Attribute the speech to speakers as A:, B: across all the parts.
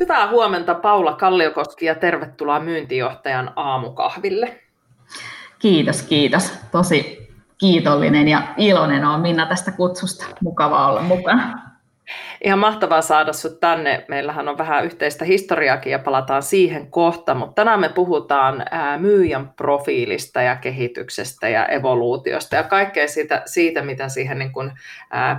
A: Hyvää huomenta Paula Kalliokoski ja tervetuloa myyntijohtajan aamukahville.
B: Kiitos, kiitos. Tosi kiitollinen ja iloinen on Minna tästä kutsusta. Mukava olla mukana.
A: Ihan mahtavaa saada sinut tänne. Meillähän on vähän yhteistä historiaakin ja palataan siihen kohta, mutta tänään me puhutaan myyjän profiilista ja kehityksestä ja evoluutiosta ja kaikkea siitä, siitä mitä siihen niin kuin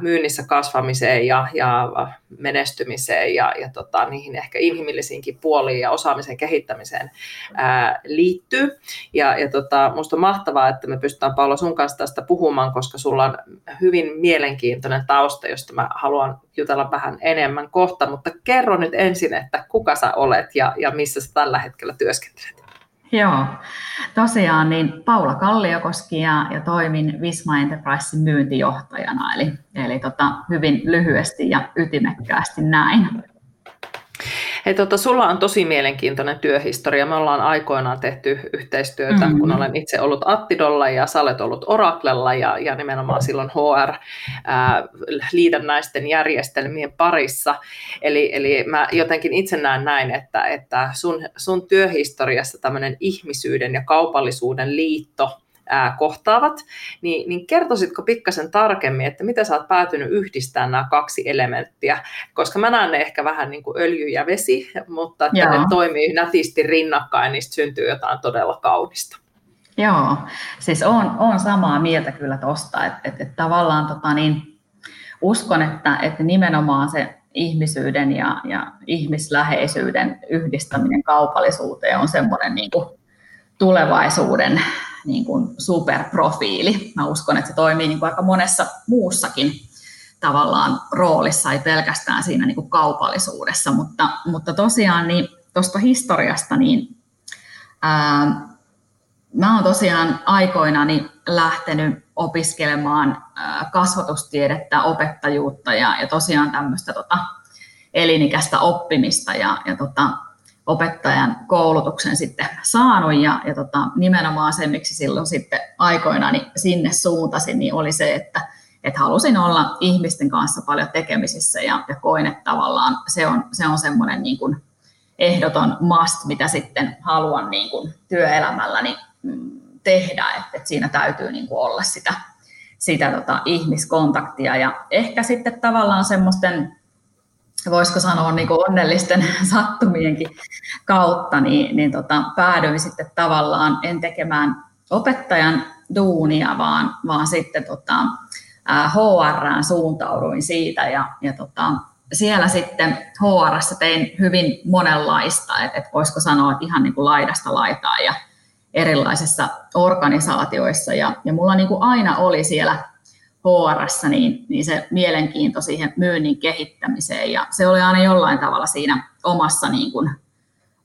A: myynnissä kasvamiseen ja, ja menestymiseen ja, ja tota, niihin ehkä inhimillisiinkin puoliin ja osaamisen kehittämiseen ää, liittyy. Ja, ja tota, musta on mahtavaa, että me pystytään Paula sun kanssa tästä puhumaan, koska sulla on hyvin mielenkiintoinen tausta, josta mä haluan jutella vähän enemmän kohta, mutta kerro nyt ensin, että kuka sä olet ja, ja missä sä tällä hetkellä työskentelet.
B: Joo, tosiaan niin Paula Kalliokoski ja, ja toimin Visma Enterprisein myyntijohtajana, eli, eli tota, hyvin lyhyesti ja ytimekkäästi näin.
A: Hei, tota, sulla on tosi mielenkiintoinen työhistoria. Me ollaan aikoinaan tehty yhteistyötä, mm-hmm. kun olen itse ollut Attidolla ja sä olet ollut Oraklella ja, ja nimenomaan silloin HR-liitännäisten järjestelmien parissa. Eli, eli mä jotenkin itse näen näin, että, että sun, sun työhistoriassa tämmöinen ihmisyyden ja kaupallisuuden liitto ää, kohtaavat, niin, niin kertoisitko pikkasen tarkemmin, että miten sä oot päätynyt yhdistämään nämä kaksi elementtiä, koska mä näen ne ehkä vähän niin kuin öljy ja vesi, mutta että Joo. ne toimii nätisti rinnakkain, niin syntyy jotain todella kaunista.
B: Joo, siis on, on samaa mieltä kyllä tuosta, että, että, että tavallaan tota niin, uskon, että, että nimenomaan se ihmisyyden ja, ja ihmisläheisyyden yhdistäminen kaupallisuuteen on semmoinen niin kuin tulevaisuuden niin kuin superprofiili. Mä uskon, että se toimii niin kuin aika monessa muussakin tavallaan roolissa, ei pelkästään siinä niin kuin kaupallisuudessa, mutta, mutta tosiaan niin tuosta historiasta, niin ää, mä oon tosiaan aikoinani lähtenyt opiskelemaan ää, kasvatustiedettä, opettajuutta ja, ja tosiaan tämmöistä tota, elinikäistä oppimista ja, ja tota, opettajan koulutuksen sitten saanut ja, ja tota, nimenomaan se, miksi silloin sitten aikoinaan niin sinne suuntasin, niin oli se, että, että halusin olla ihmisten kanssa paljon tekemisissä ja, ja koin, että tavallaan se on, se on semmoinen niin kuin ehdoton must, mitä sitten haluan niin kuin työelämälläni mm, tehdä, että, että siinä täytyy niin kuin olla sitä, sitä tota ihmiskontaktia ja ehkä sitten tavallaan semmoisten voisiko sanoa niin kuin onnellisten sattumienkin kautta, niin, niin tota, päädyin sitten tavallaan en tekemään opettajan duunia, vaan, vaan sitten tota, HRään suuntauduin siitä ja, ja tota, siellä sitten HRssä tein hyvin monenlaista, että et voisiko sanoa, että ihan niin kuin laidasta laitaa ja erilaisissa organisaatioissa ja, ja mulla niin kuin aina oli siellä HR, niin, niin se mielenkiinto siihen myynnin kehittämiseen ja se oli aina jollain tavalla siinä omassa niin kuin,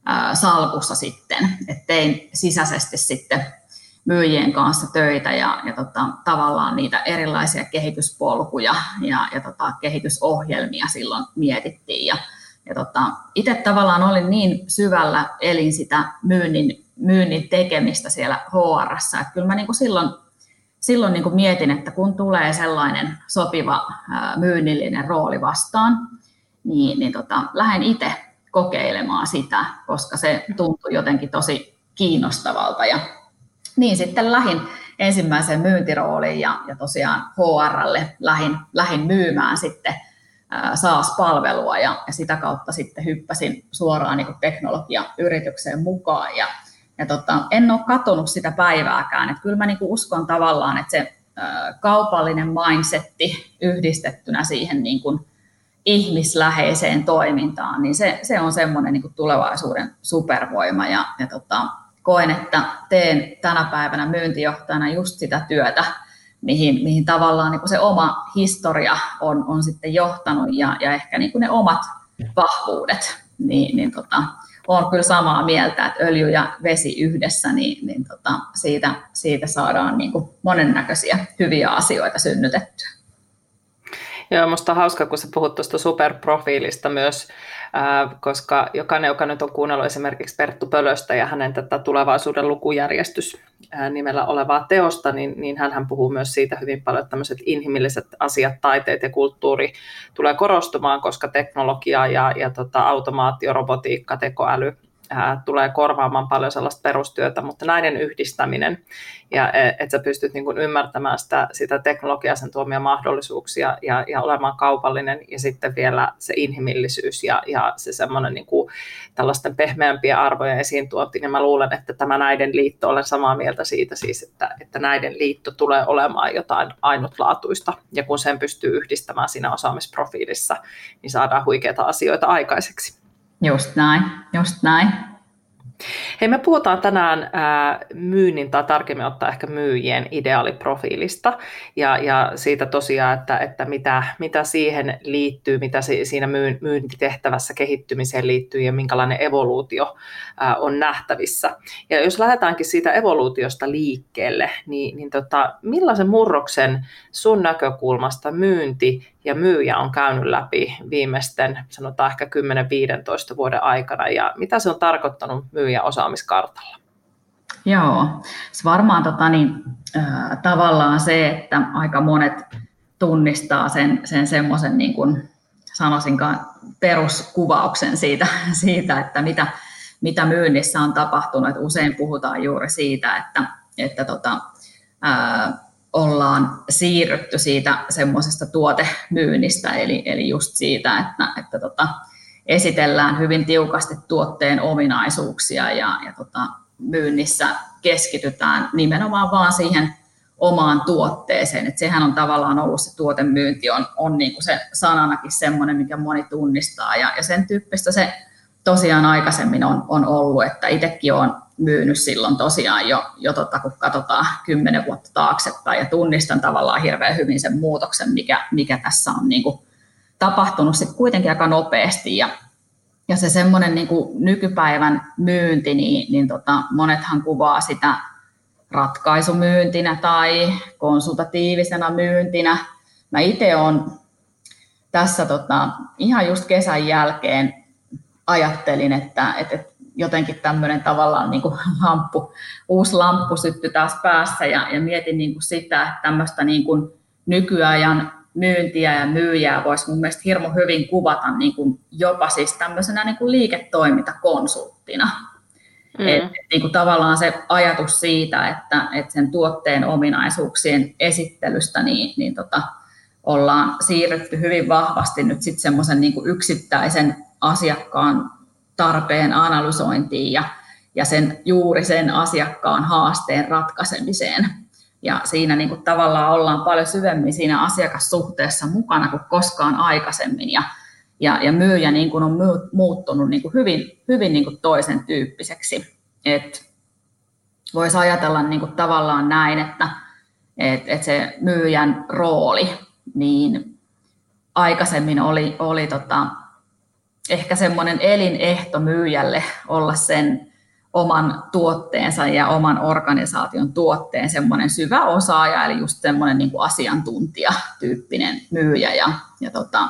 B: ä, salkussa sitten, että tein sisäisesti sitten myyjien kanssa töitä ja, ja tota, tavallaan niitä erilaisia kehityspolkuja ja, ja tota, kehitysohjelmia silloin mietittiin. Ja, ja tota, itse tavallaan olin niin syvällä, elin sitä myynnin, myynnin tekemistä siellä HR, että kyllä mä niin kuin silloin silloin niin kuin mietin, että kun tulee sellainen sopiva myynnillinen rooli vastaan, niin, niin tota, lähden itse kokeilemaan sitä, koska se tuntui jotenkin tosi kiinnostavalta. Ja niin sitten lähin ensimmäiseen myyntirooliin ja, ja tosiaan HRlle lähin, lähin myymään sitten SaaS-palvelua ja, ja sitä kautta sitten hyppäsin suoraan niin teknologiayritykseen mukaan. Ja ja tota, en ole katsonut sitä päivääkään. Et kyllä mä niinku uskon tavallaan, että se kaupallinen mindsetti yhdistettynä siihen niinku ihmisläheiseen toimintaan, niin se, se on semmoinen niinku tulevaisuuden supervoima. Ja, ja tota, koen, että teen tänä päivänä myyntijohtajana just sitä työtä, mihin, mihin tavallaan niin se oma historia on, on sitten johtanut ja, ja ehkä niin ne omat vahvuudet niin, niin tota, olen kyllä samaa mieltä, että öljy ja vesi yhdessä, niin, niin tota, siitä, siitä saadaan niin kuin monennäköisiä hyviä asioita synnytettyä.
A: Joo, minusta on hauska, kun sä puhut tuosta superprofiilista myös, koska jokainen, joka nyt on kuunnellut esimerkiksi Perttu Pölöstä ja hänen tätä tulevaisuuden lukujärjestys nimellä olevaa teosta, niin, niin hän puhuu myös siitä hyvin paljon, että tämmöiset inhimilliset asiat, taiteet ja kulttuuri tulee korostumaan, koska teknologia ja, ja tota, automaatio, robotiikka, tekoäly ää, tulee korvaamaan paljon sellaista perustyötä, mutta näiden yhdistäminen ja e, että sä pystyt niin kuin ymmärtämään sitä, sitä teknologiaa, sen tuomia mahdollisuuksia ja, ja olemaan kaupallinen ja sitten vielä se inhimillisyys ja, ja se semmoinen niin kuin tällaisten pehmeämpien arvojen esiin tuonti, niin mä luulen, että tämä näiden liitto, olen samaa mieltä siitä siis, että, että näiden liitto tulee olemaan jotain ainutlaatuista ja kun sen pystyy yhdistämään siinä osaamisprofiilissa, niin saadaan huikeita asioita aikaiseksi.
B: Just näin, just näin.
A: Hei, me puhutaan tänään ää, myynnin tai tarkemmin ottaa ehkä myyjien ideaaliprofiilista ja, ja siitä tosiaan, että, että mitä, mitä siihen liittyy, mitä siinä myyn, myyntitehtävässä kehittymiseen liittyy ja minkälainen evoluutio ää, on nähtävissä. Ja jos lähdetäänkin siitä evoluutiosta liikkeelle, niin, niin tota, millaisen murroksen sun näkökulmasta myynti ja myyjä on käynyt läpi viimeisten, sanotaan ehkä 10-15 vuoden aikana, ja mitä se on tarkoittanut myyjän osaamiskartalla?
B: Joo, se varmaan tota, niin, äh, tavallaan se, että aika monet tunnistaa sen, sen semmoisen, niin kuin sanoisinkaan, peruskuvauksen siitä, siitä että mitä, mitä myynnissä on tapahtunut. Usein puhutaan juuri siitä, että, että tota, ollaan siirrytty siitä semmoisesta tuotemyynnistä, eli, eli just siitä, että, että tota, esitellään hyvin tiukasti tuotteen ominaisuuksia ja, ja tota, myynnissä keskitytään nimenomaan vaan siihen omaan tuotteeseen. Et sehän on tavallaan ollut se tuotemyynti, on, on niinku se sananakin semmoinen, mikä moni tunnistaa ja, ja sen tyyppistä se tosiaan aikaisemmin on, on ollut, että itsekin olen myynyt silloin tosiaan jo, jo tota, kun katsotaan kymmenen vuotta taaksepäin ja tunnistan tavallaan hirveän hyvin sen muutoksen, mikä, mikä tässä on niin kuin tapahtunut sitten kuitenkin aika nopeasti ja, ja se semmoinen niin kuin nykypäivän myynti, niin, niin tota, monethan kuvaa sitä ratkaisumyyntinä tai konsultatiivisena myyntinä. Mä itse olen tässä tota, ihan just kesän jälkeen ajattelin, että, että jotenkin tämmöinen tavallaan niin kuin lamppu, uusi lamppu syttyi taas päässä ja, ja mietin niin kuin sitä, että tämmöistä niin kuin nykyajan myyntiä ja myyjää voisi mun mielestä hirmu hyvin kuvata niin kuin jopa siis tämmöisenä niin kuin liiketoimintakonsulttina. Mm. Et, niin kuin tavallaan se ajatus siitä, että, että sen tuotteen ominaisuuksien esittelystä niin, niin tota, ollaan siirrytty hyvin vahvasti nyt sitten semmoisen niin yksittäisen asiakkaan tarpeen analysointiin ja, ja sen, juuri sen asiakkaan haasteen ratkaisemiseen. Ja siinä niin kuin tavallaan ollaan paljon syvemmin siinä asiakassuhteessa mukana kuin koskaan aikaisemmin. Ja, ja, ja myyjä niin kuin on muuttunut niin kuin hyvin, hyvin niin kuin toisen tyyppiseksi. Voisi ajatella niin kuin tavallaan näin, että et, et se myyjän rooli niin aikaisemmin oli, oli tota, ehkä semmoinen elinehto myyjälle olla sen oman tuotteensa ja oman organisaation tuotteen semmoinen syvä osaaja, eli just semmoinen niin asiantuntijatyyppinen myyjä. Ja, ja tota,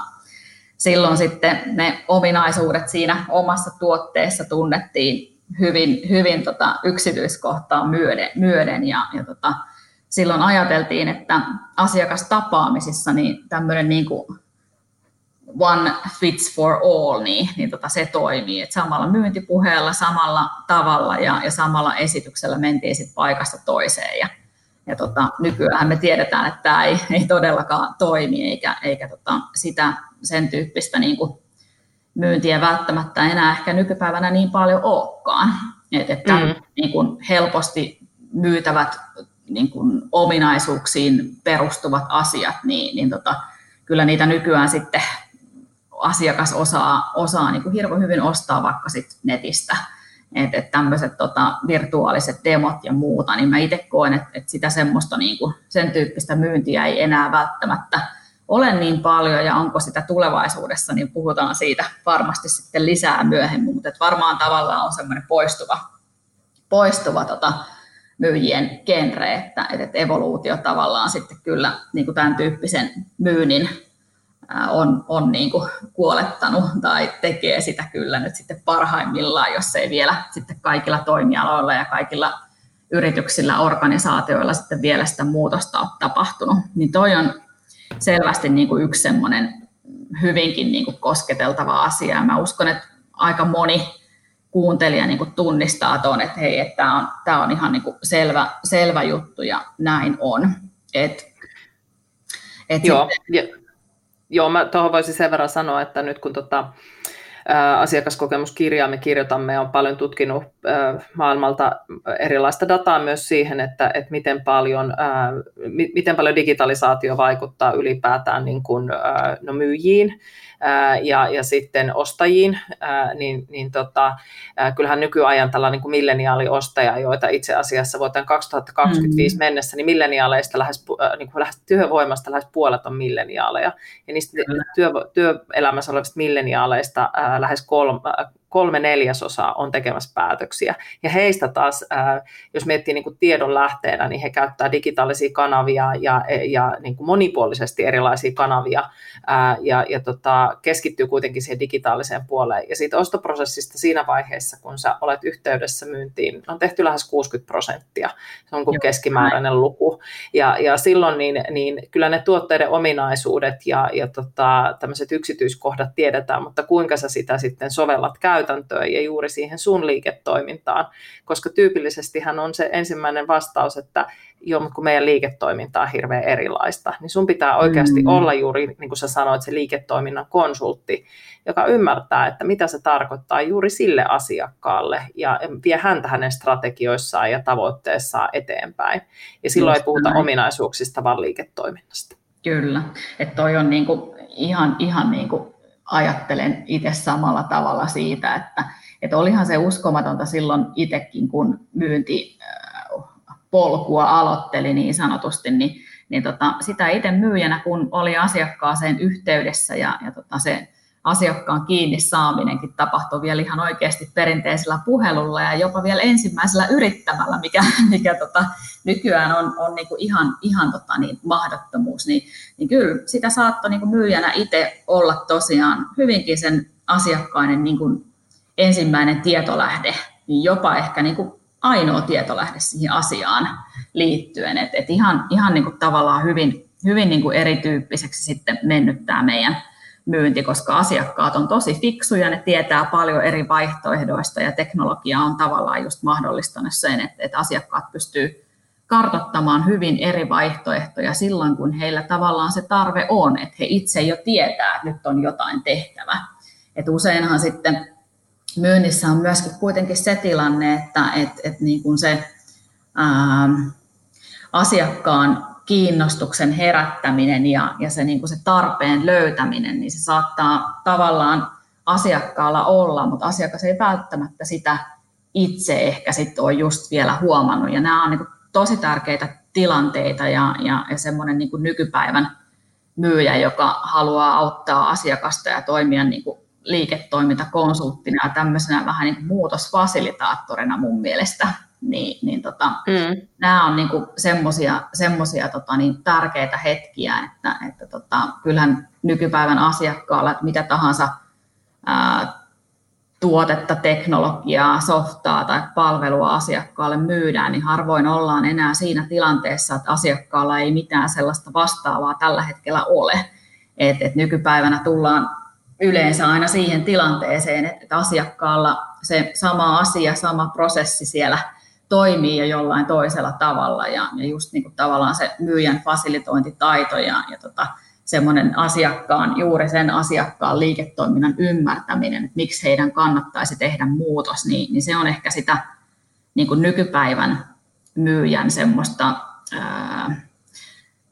B: silloin sitten ne ominaisuudet siinä omassa tuotteessa tunnettiin hyvin, hyvin tota yksityiskohtaa myöden, myöden ja, ja tota, silloin ajateltiin, että asiakastapaamisissa niin tämmöinen niin kuin one fits for all, niin, niin tota, se toimii. Et samalla myyntipuheella, samalla tavalla ja, ja samalla esityksellä mentiin sit paikasta toiseen. Ja, ja tota, nykyään me tiedetään, että tämä ei, ei todellakaan toimi, eikä, eikä tota, sitä sen tyyppistä niin kuin myyntiä välttämättä enää ehkä nykypäivänä niin paljon olekaan. Et, että mm. niin kuin helposti myytävät niin kuin ominaisuuksiin perustuvat asiat, niin, niin tota, kyllä niitä nykyään sitten asiakas osaa, osaa niin kuin hirveän hyvin ostaa vaikka sit netistä. Että et tämmöiset tota, virtuaaliset demot ja muuta, niin mä itse koen, että et sitä semmoista niin kuin, sen tyyppistä myyntiä ei enää välttämättä ole niin paljon ja onko sitä tulevaisuudessa, niin puhutaan siitä varmasti sitten lisää myöhemmin, mutta että varmaan tavallaan on semmoinen poistuva, poistuva tota, myyjien genre, että, että evoluutio tavallaan sitten kyllä niin kuin tämän tyyppisen myynnin on, on niin kuin kuolettanut tai tekee sitä kyllä nyt sitten parhaimmillaan, jos ei vielä sitten kaikilla toimialoilla ja kaikilla yrityksillä, organisaatioilla sitten vielä sitä muutosta ole tapahtunut. Niin toi on selvästi niin kuin yksi semmoinen hyvinkin niin kuin kosketeltava asia. Mä uskon, että aika moni kuuntelija niin kuin tunnistaa tuon, että hei, että tämä on, tämä on ihan niin kuin selvä, selvä juttu ja näin on. Et,
A: et Joo, sitten... ja, joo, mä tuohon voisin sen verran sanoa, että nyt kun tota, asiakaskokemuskirjaa me kirjoitamme, on paljon tutkinut maailmalta erilaista dataa myös siihen, että, että miten, paljon, miten paljon digitalisaatio vaikuttaa ylipäätään niin kuin, no, myyjiin ja, ja sitten ostajiin, niin, niin tota, kyllähän nykyajan tällainen niin milleniaaliostaja, joita itse asiassa vuoteen 2025 mm. mennessä, niin milleniaaleista lähes, niin kuin lähes työvoimasta lähes puolet on milleniaaleja, ja niistä työ, työelämässä olevista milleniaaleista lähes kolme, kolme neljäsosaa on tekemässä päätöksiä. Ja heistä taas, jos miettii niin kuin tiedon lähteenä, niin he käyttää digitaalisia kanavia ja, ja niin kuin monipuolisesti erilaisia kanavia ja, ja tota, keskittyy kuitenkin siihen digitaaliseen puoleen. Ja siitä ostoprosessista siinä vaiheessa, kun sä olet yhteydessä myyntiin, on tehty lähes 60 prosenttia. Se on kuin keskimääräinen luku. Ja, ja silloin niin, niin kyllä ne tuotteiden ominaisuudet ja, ja tota, tämmöiset yksityiskohdat tiedetään, mutta kuinka sä sitä sitten sovellat käyttöön, käytäntöön ja juuri siihen sun liiketoimintaan, koska tyypillisesti hän on se ensimmäinen vastaus, että joo, mutta kun meidän liiketoiminta on hirveän erilaista, niin sun pitää oikeasti mm. olla juuri, niin kuin sä sanoit, se liiketoiminnan konsultti, joka ymmärtää, että mitä se tarkoittaa juuri sille asiakkaalle ja vie häntä hänen strategioissaan ja tavoitteessaan eteenpäin. Ja silloin Just ei puhuta näin. ominaisuuksista, vaan liiketoiminnasta.
B: Kyllä, että toi on niinku ihan, ihan niinku ajattelen itse samalla tavalla siitä, että, että olihan se uskomatonta silloin itsekin, kun myynti polkua aloitteli niin sanotusti, niin, niin tota, sitä itse myyjänä, kun oli asiakkaaseen yhteydessä ja, ja tota, se asiakkaan kiinni saaminenkin tapahtui vielä ihan oikeasti perinteisellä puhelulla ja jopa vielä ensimmäisellä yrittämällä, mikä, mikä tota, nykyään on, on niinku ihan, ihan tota, niin, mahdottomuus, niin, niin kyllä sitä saattoi niinku myyjänä itse olla tosiaan hyvinkin sen asiakkainen niinku ensimmäinen tietolähde, niin jopa ehkä niinku ainoa tietolähde siihen asiaan liittyen, että et ihan, ihan niinku tavallaan hyvin, hyvin niinku erityyppiseksi sitten mennyt tämä meidän myynti, koska asiakkaat on tosi fiksuja, ne tietää paljon eri vaihtoehdoista ja teknologia on tavallaan just mahdollistanut sen, että, että asiakkaat pystyy kartottamaan hyvin eri vaihtoehtoja silloin, kun heillä tavallaan se tarve on, että he itse jo tietää, että nyt on jotain tehtävä. Et useinhan sitten myynnissä on myöskin kuitenkin se tilanne, että et, et niin kuin se ää, asiakkaan kiinnostuksen herättäminen ja, ja se, niin kuin se tarpeen löytäminen, niin se saattaa tavallaan asiakkaalla olla, mutta asiakas ei välttämättä sitä itse ehkä sitten ole just vielä huomannut. Ja nämä on niin kuin tosi tärkeitä tilanteita ja, ja, ja semmoinen niin nykypäivän myyjä, joka haluaa auttaa asiakasta ja toimia niin kuin liiketoimintakonsulttina ja tämmöisenä vähän niin kuin muutosfasilitaattorina mun mielestä niin, niin tota, mm. nämä on niinku semmoisia semmosia, tota, niin tärkeitä hetkiä, että, että tota, kyllähän nykypäivän asiakkaalla, että mitä tahansa ää, tuotetta, teknologiaa, softaa tai palvelua asiakkaalle myydään, niin harvoin ollaan enää siinä tilanteessa, että asiakkaalla ei mitään sellaista vastaavaa tällä hetkellä ole. Et, et nykypäivänä tullaan yleensä aina siihen tilanteeseen, että asiakkaalla se sama asia, sama prosessi siellä – toimii jo jollain toisella tavalla ja, ja just niin kuin tavallaan se myyjän fasilitointitaito ja, ja tota, semmoinen asiakkaan, juuri sen asiakkaan liiketoiminnan ymmärtäminen, että miksi heidän kannattaisi tehdä muutos, niin, niin se on ehkä sitä niin kuin nykypäivän myyjän semmoista, ää,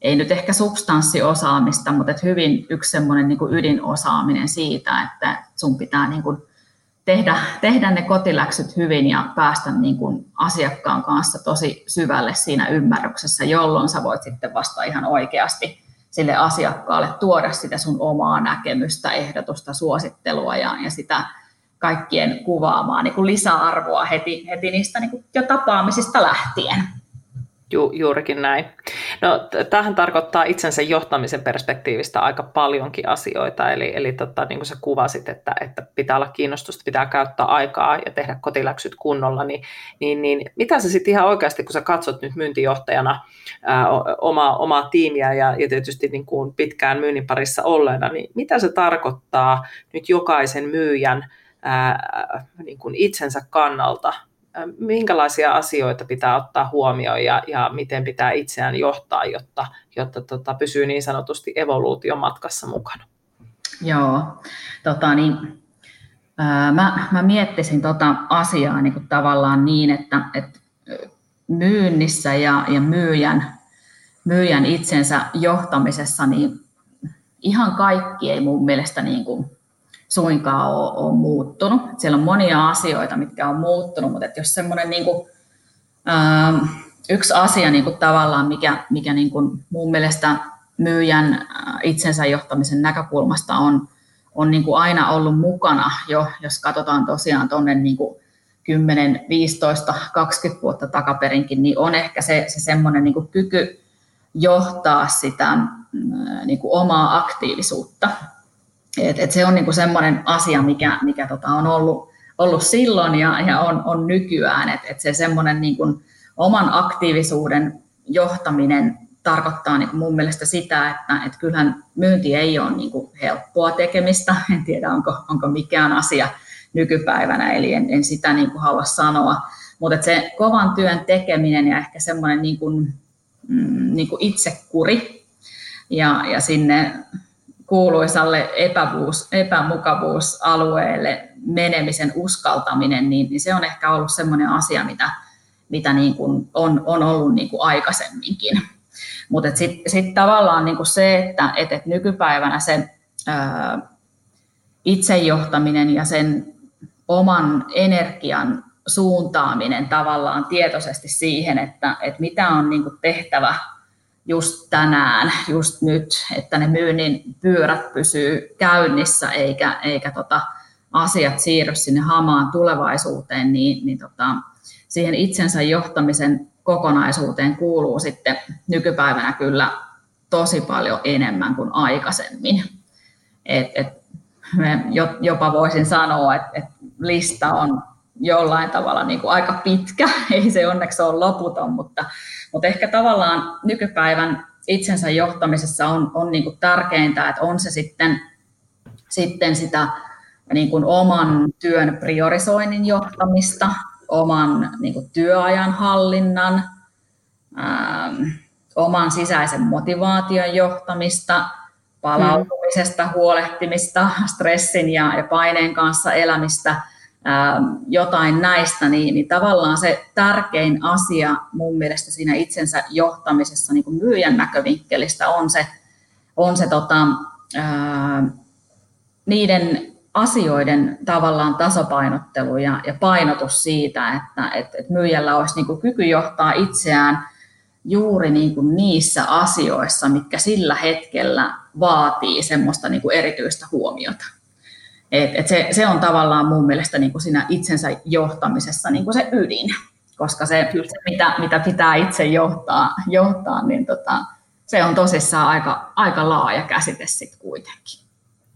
B: ei nyt ehkä substanssiosaamista, mutta että hyvin yksi semmoinen niin kuin ydinosaaminen siitä, että sun pitää niin kuin tehdä, tehdä ne kotiläksyt hyvin ja päästä niin kuin asiakkaan kanssa tosi syvälle siinä ymmärryksessä, jolloin sä voit sitten vasta ihan oikeasti sille asiakkaalle tuoda sitä sun omaa näkemystä, ehdotusta, suosittelua ja, ja sitä kaikkien kuvaamaan niin kuin lisäarvoa heti, heti niistä niin kuin jo tapaamisista lähtien.
A: Ju, juurikin näin. No, tähän tarkoittaa itsensä johtamisen perspektiivistä aika paljonkin asioita, eli, eli tota, niin kuin sä kuvasit, että, että pitää olla kiinnostusta, pitää käyttää aikaa ja tehdä kotiläksyt kunnolla, niin, niin, niin mitä sä sitten ihan oikeasti, kun sä katsot nyt myyntijohtajana ää, omaa, omaa tiimiä ja, ja tietysti niin kuin pitkään myynnin parissa olleena, niin mitä se tarkoittaa nyt jokaisen myyjän ää, niin kuin itsensä kannalta minkälaisia asioita pitää ottaa huomioon ja, ja miten pitää itseään johtaa, jotta, jotta tota, pysyy niin sanotusti evoluution matkassa mukana?
B: Joo, tota, niin, ää, mä, mä miettisin tota asiaa niin kuin tavallaan niin, että, että myynnissä ja, ja myyjän, myyjän itsensä johtamisessa niin ihan kaikki ei mun mielestä niin kuin suinkaan ole, ole muuttunut. Siellä on monia asioita, mitkä on muuttunut, mutta jos semmoinen niin kuin, ähm, yksi asia niin kuin tavallaan, mikä, mikä niin kuin mun mielestä myyjän äh, itsensä johtamisen näkökulmasta on, on niin kuin aina ollut mukana jo, jos katsotaan tosiaan tuonne niin 10, 15, 20 vuotta takaperinkin, niin on ehkä se, se semmoinen niin kuin kyky johtaa sitä äh, niin kuin omaa aktiivisuutta et, et se on niinku semmoinen asia, mikä, mikä tota on ollut, ollut silloin ja, ja on, on nykyään, että et se semmoinen niinku oman aktiivisuuden johtaminen tarkoittaa niin mun mielestä sitä, että, että kyllähän myynti ei ole niin helppoa tekemistä. En tiedä, onko, onko mikään asia nykypäivänä, eli en, en sitä niin kuin halua sanoa. Mutta se kovan työn tekeminen ja ehkä semmoinen niin kuin, mm, niin kuin itsekuri ja, ja sinne kuuluisalle epävuus, epämukavuusalueelle menemisen uskaltaminen, niin, niin se on ehkä ollut sellainen asia, mitä, mitä niin kuin on, on ollut niin kuin aikaisemminkin. Mutta sitten sit tavallaan niin kuin se, että et, et nykypäivänä se ää, itsejohtaminen ja sen oman energian suuntaaminen tavallaan tietoisesti siihen, että, että mitä on niin kuin tehtävä just tänään, just nyt, että ne myynnin pyörät pysyy käynnissä eikä, eikä tota, asiat siirry sinne hamaan tulevaisuuteen, niin, niin tota, siihen itsensä johtamisen kokonaisuuteen kuuluu sitten nykypäivänä kyllä tosi paljon enemmän kuin aikaisemmin. Et, et jopa voisin sanoa, että et lista on jollain tavalla niin kuin aika pitkä, ei se onneksi ole loputon, mutta, mutta ehkä tavallaan nykypäivän itsensä johtamisessa on, on niin kuin tärkeintä, että on se sitten, sitten sitä niin kuin oman työn priorisoinnin johtamista, oman niin kuin työajan hallinnan, ähm, oman sisäisen motivaation johtamista, palautumisesta huolehtimista, stressin ja, ja paineen kanssa elämistä – jotain näistä, niin, niin tavallaan se tärkein asia mun mielestä siinä itsensä johtamisessa niin kuin myyjän näkövinkkelistä on se, on se tota, ää, niiden asioiden tavallaan tasapainottelu ja, ja painotus siitä, että et, et myyjällä olisi niin kuin kyky johtaa itseään juuri niin kuin niissä asioissa, mitkä sillä hetkellä vaatii semmoista niin kuin erityistä huomiota. Et, et se, se on tavallaan mun mielestä niin kuin siinä itsensä johtamisessa niin kuin se ydin, koska se, se mitä, mitä pitää itse johtaa, johtaa niin tota, se on tosissaan aika, aika laaja käsite sitten kuitenkin.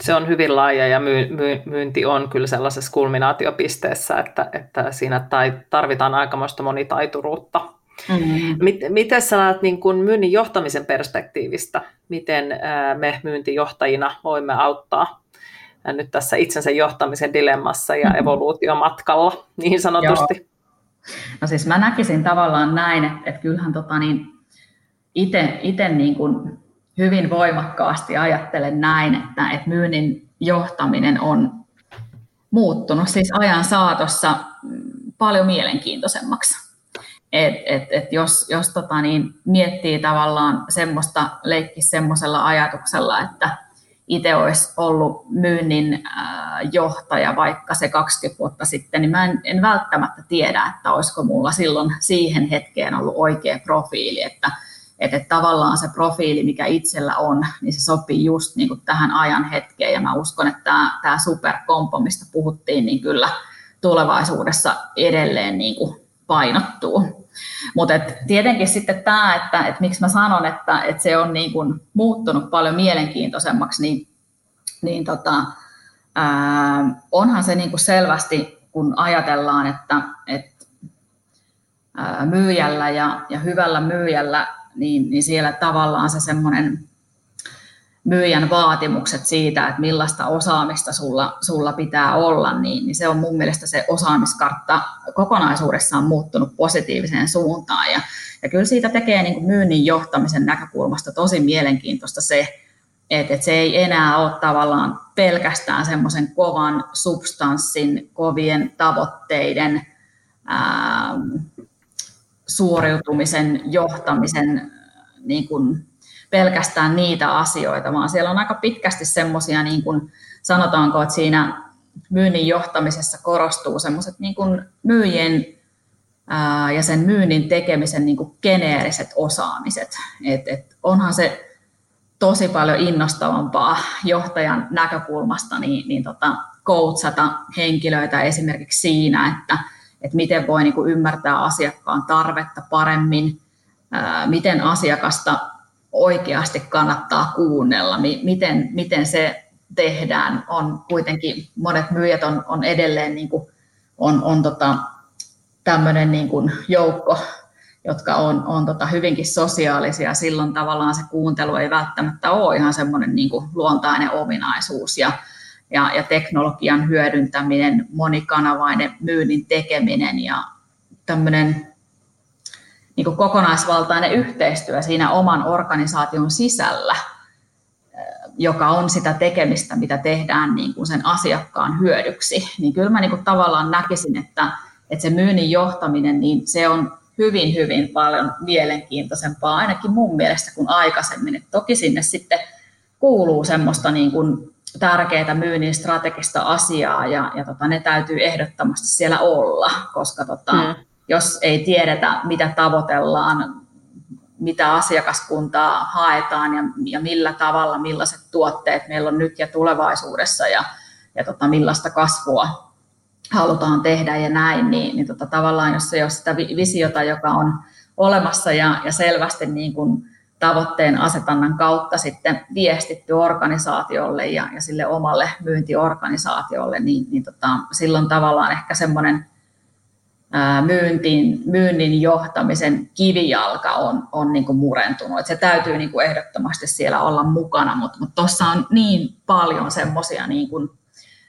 A: Se on hyvin laaja ja myy, myy, myynti on kyllä sellaisessa kulminaatiopisteessä, että, että siinä tarvitaan aikamoista monitaituruutta. Mm-hmm. Miten sä näet niin kun myynnin johtamisen perspektiivistä, miten me myyntijohtajina voimme auttaa nyt tässä itsensä johtamisen dilemmassa ja mm-hmm. evoluutiomatkalla niin sanotusti. Joo.
B: No siis mä näkisin tavallaan näin, että, että kyllähän tota niin, itse niin kuin hyvin voimakkaasti ajattelen näin, että, että myynnin johtaminen on muuttunut siis ajan saatossa paljon mielenkiintoisemmaksi. Et, et, et jos jos tota niin, miettii tavallaan semmoista, leikki semmoisella ajatuksella, että itse olisi ollut myynnin johtaja vaikka se 20 vuotta sitten, niin mä en, en välttämättä tiedä, että olisiko mulla silloin siihen hetkeen ollut oikea profiili, että että, tavallaan se profiili, mikä itsellä on, niin se sopii just niin kuin tähän ajan hetkeen. Ja mä uskon, että tämä, tämä superkompo, mistä puhuttiin, niin kyllä tulevaisuudessa edelleen niin kuin painottuu. Mutta tietenkin sitten tämä, että, että miksi mä sanon, että, että se on niin kuin muuttunut paljon mielenkiintoisemmaksi, niin, niin tota, ää, onhan se niin kuin selvästi, kun ajatellaan, että, että ää, myyjällä ja, ja hyvällä myyjällä, niin, niin siellä tavallaan se semmoinen myyjän vaatimukset siitä, että millaista osaamista sulla, sulla pitää olla, niin, niin se on mun mielestä se osaamiskartta kokonaisuudessaan muuttunut positiiviseen suuntaan. Ja, ja kyllä siitä tekee niin kuin myynnin johtamisen näkökulmasta tosi mielenkiintoista se, että, että se ei enää ole tavallaan pelkästään semmoisen kovan substanssin, kovien tavoitteiden, ää, suoriutumisen, johtamisen niin kuin pelkästään niitä asioita, vaan siellä on aika pitkästi semmoisia, niin kuin sanotaanko, että siinä myynnin johtamisessa korostuu semmoiset niin kuin myyjien ja sen myynnin tekemisen niin kuin geneeriset osaamiset. Et, et onhan se tosi paljon innostavampaa johtajan näkökulmasta niin, niin tota, coachata henkilöitä esimerkiksi siinä, että, että miten voi niin kuin ymmärtää asiakkaan tarvetta paremmin, ää, miten asiakasta oikeasti kannattaa kuunnella, miten, miten se tehdään. On kuitenkin, monet myyjät on, on edelleen niin kuin, on, on tota, tämmöinen niin kuin joukko, jotka on, on tota hyvinkin sosiaalisia. Silloin tavallaan se kuuntelu ei välttämättä ole ihan semmoinen niin kuin luontainen ominaisuus. Ja, ja, ja teknologian hyödyntäminen, monikanavainen myynnin tekeminen ja tämmöinen niin kuin kokonaisvaltainen yhteistyö siinä oman organisaation sisällä, joka on sitä tekemistä, mitä tehdään niin kuin sen asiakkaan hyödyksi, niin kyllä mä niin kuin tavallaan näkisin, että, että se myynnin johtaminen, niin se on hyvin, hyvin paljon mielenkiintoisempaa, ainakin mun mielestä kuin aikaisemmin. Et toki sinne sitten kuuluu semmoista niin kuin tärkeää myynnin strategista asiaa ja, ja tota, ne täytyy ehdottomasti siellä olla, koska tota, mm jos ei tiedetä, mitä tavoitellaan, mitä asiakaskuntaa haetaan ja, ja millä tavalla, millaiset tuotteet meillä on nyt ja tulevaisuudessa ja, ja tota, millaista kasvua halutaan tehdä ja näin, niin, niin tota, tavallaan jos ei ole sitä visiota, joka on olemassa ja, ja selvästi niin kuin tavoitteen asetannan kautta sitten viestitty organisaatiolle ja, ja sille omalle myyntiorganisaatiolle, niin, niin tota, silloin tavallaan ehkä semmoinen myyntin, myynnin johtamisen kivijalka on, on niin kuin murentunut. Et se täytyy niin kuin ehdottomasti siellä olla mukana, mutta tuossa on niin paljon semmoisia niin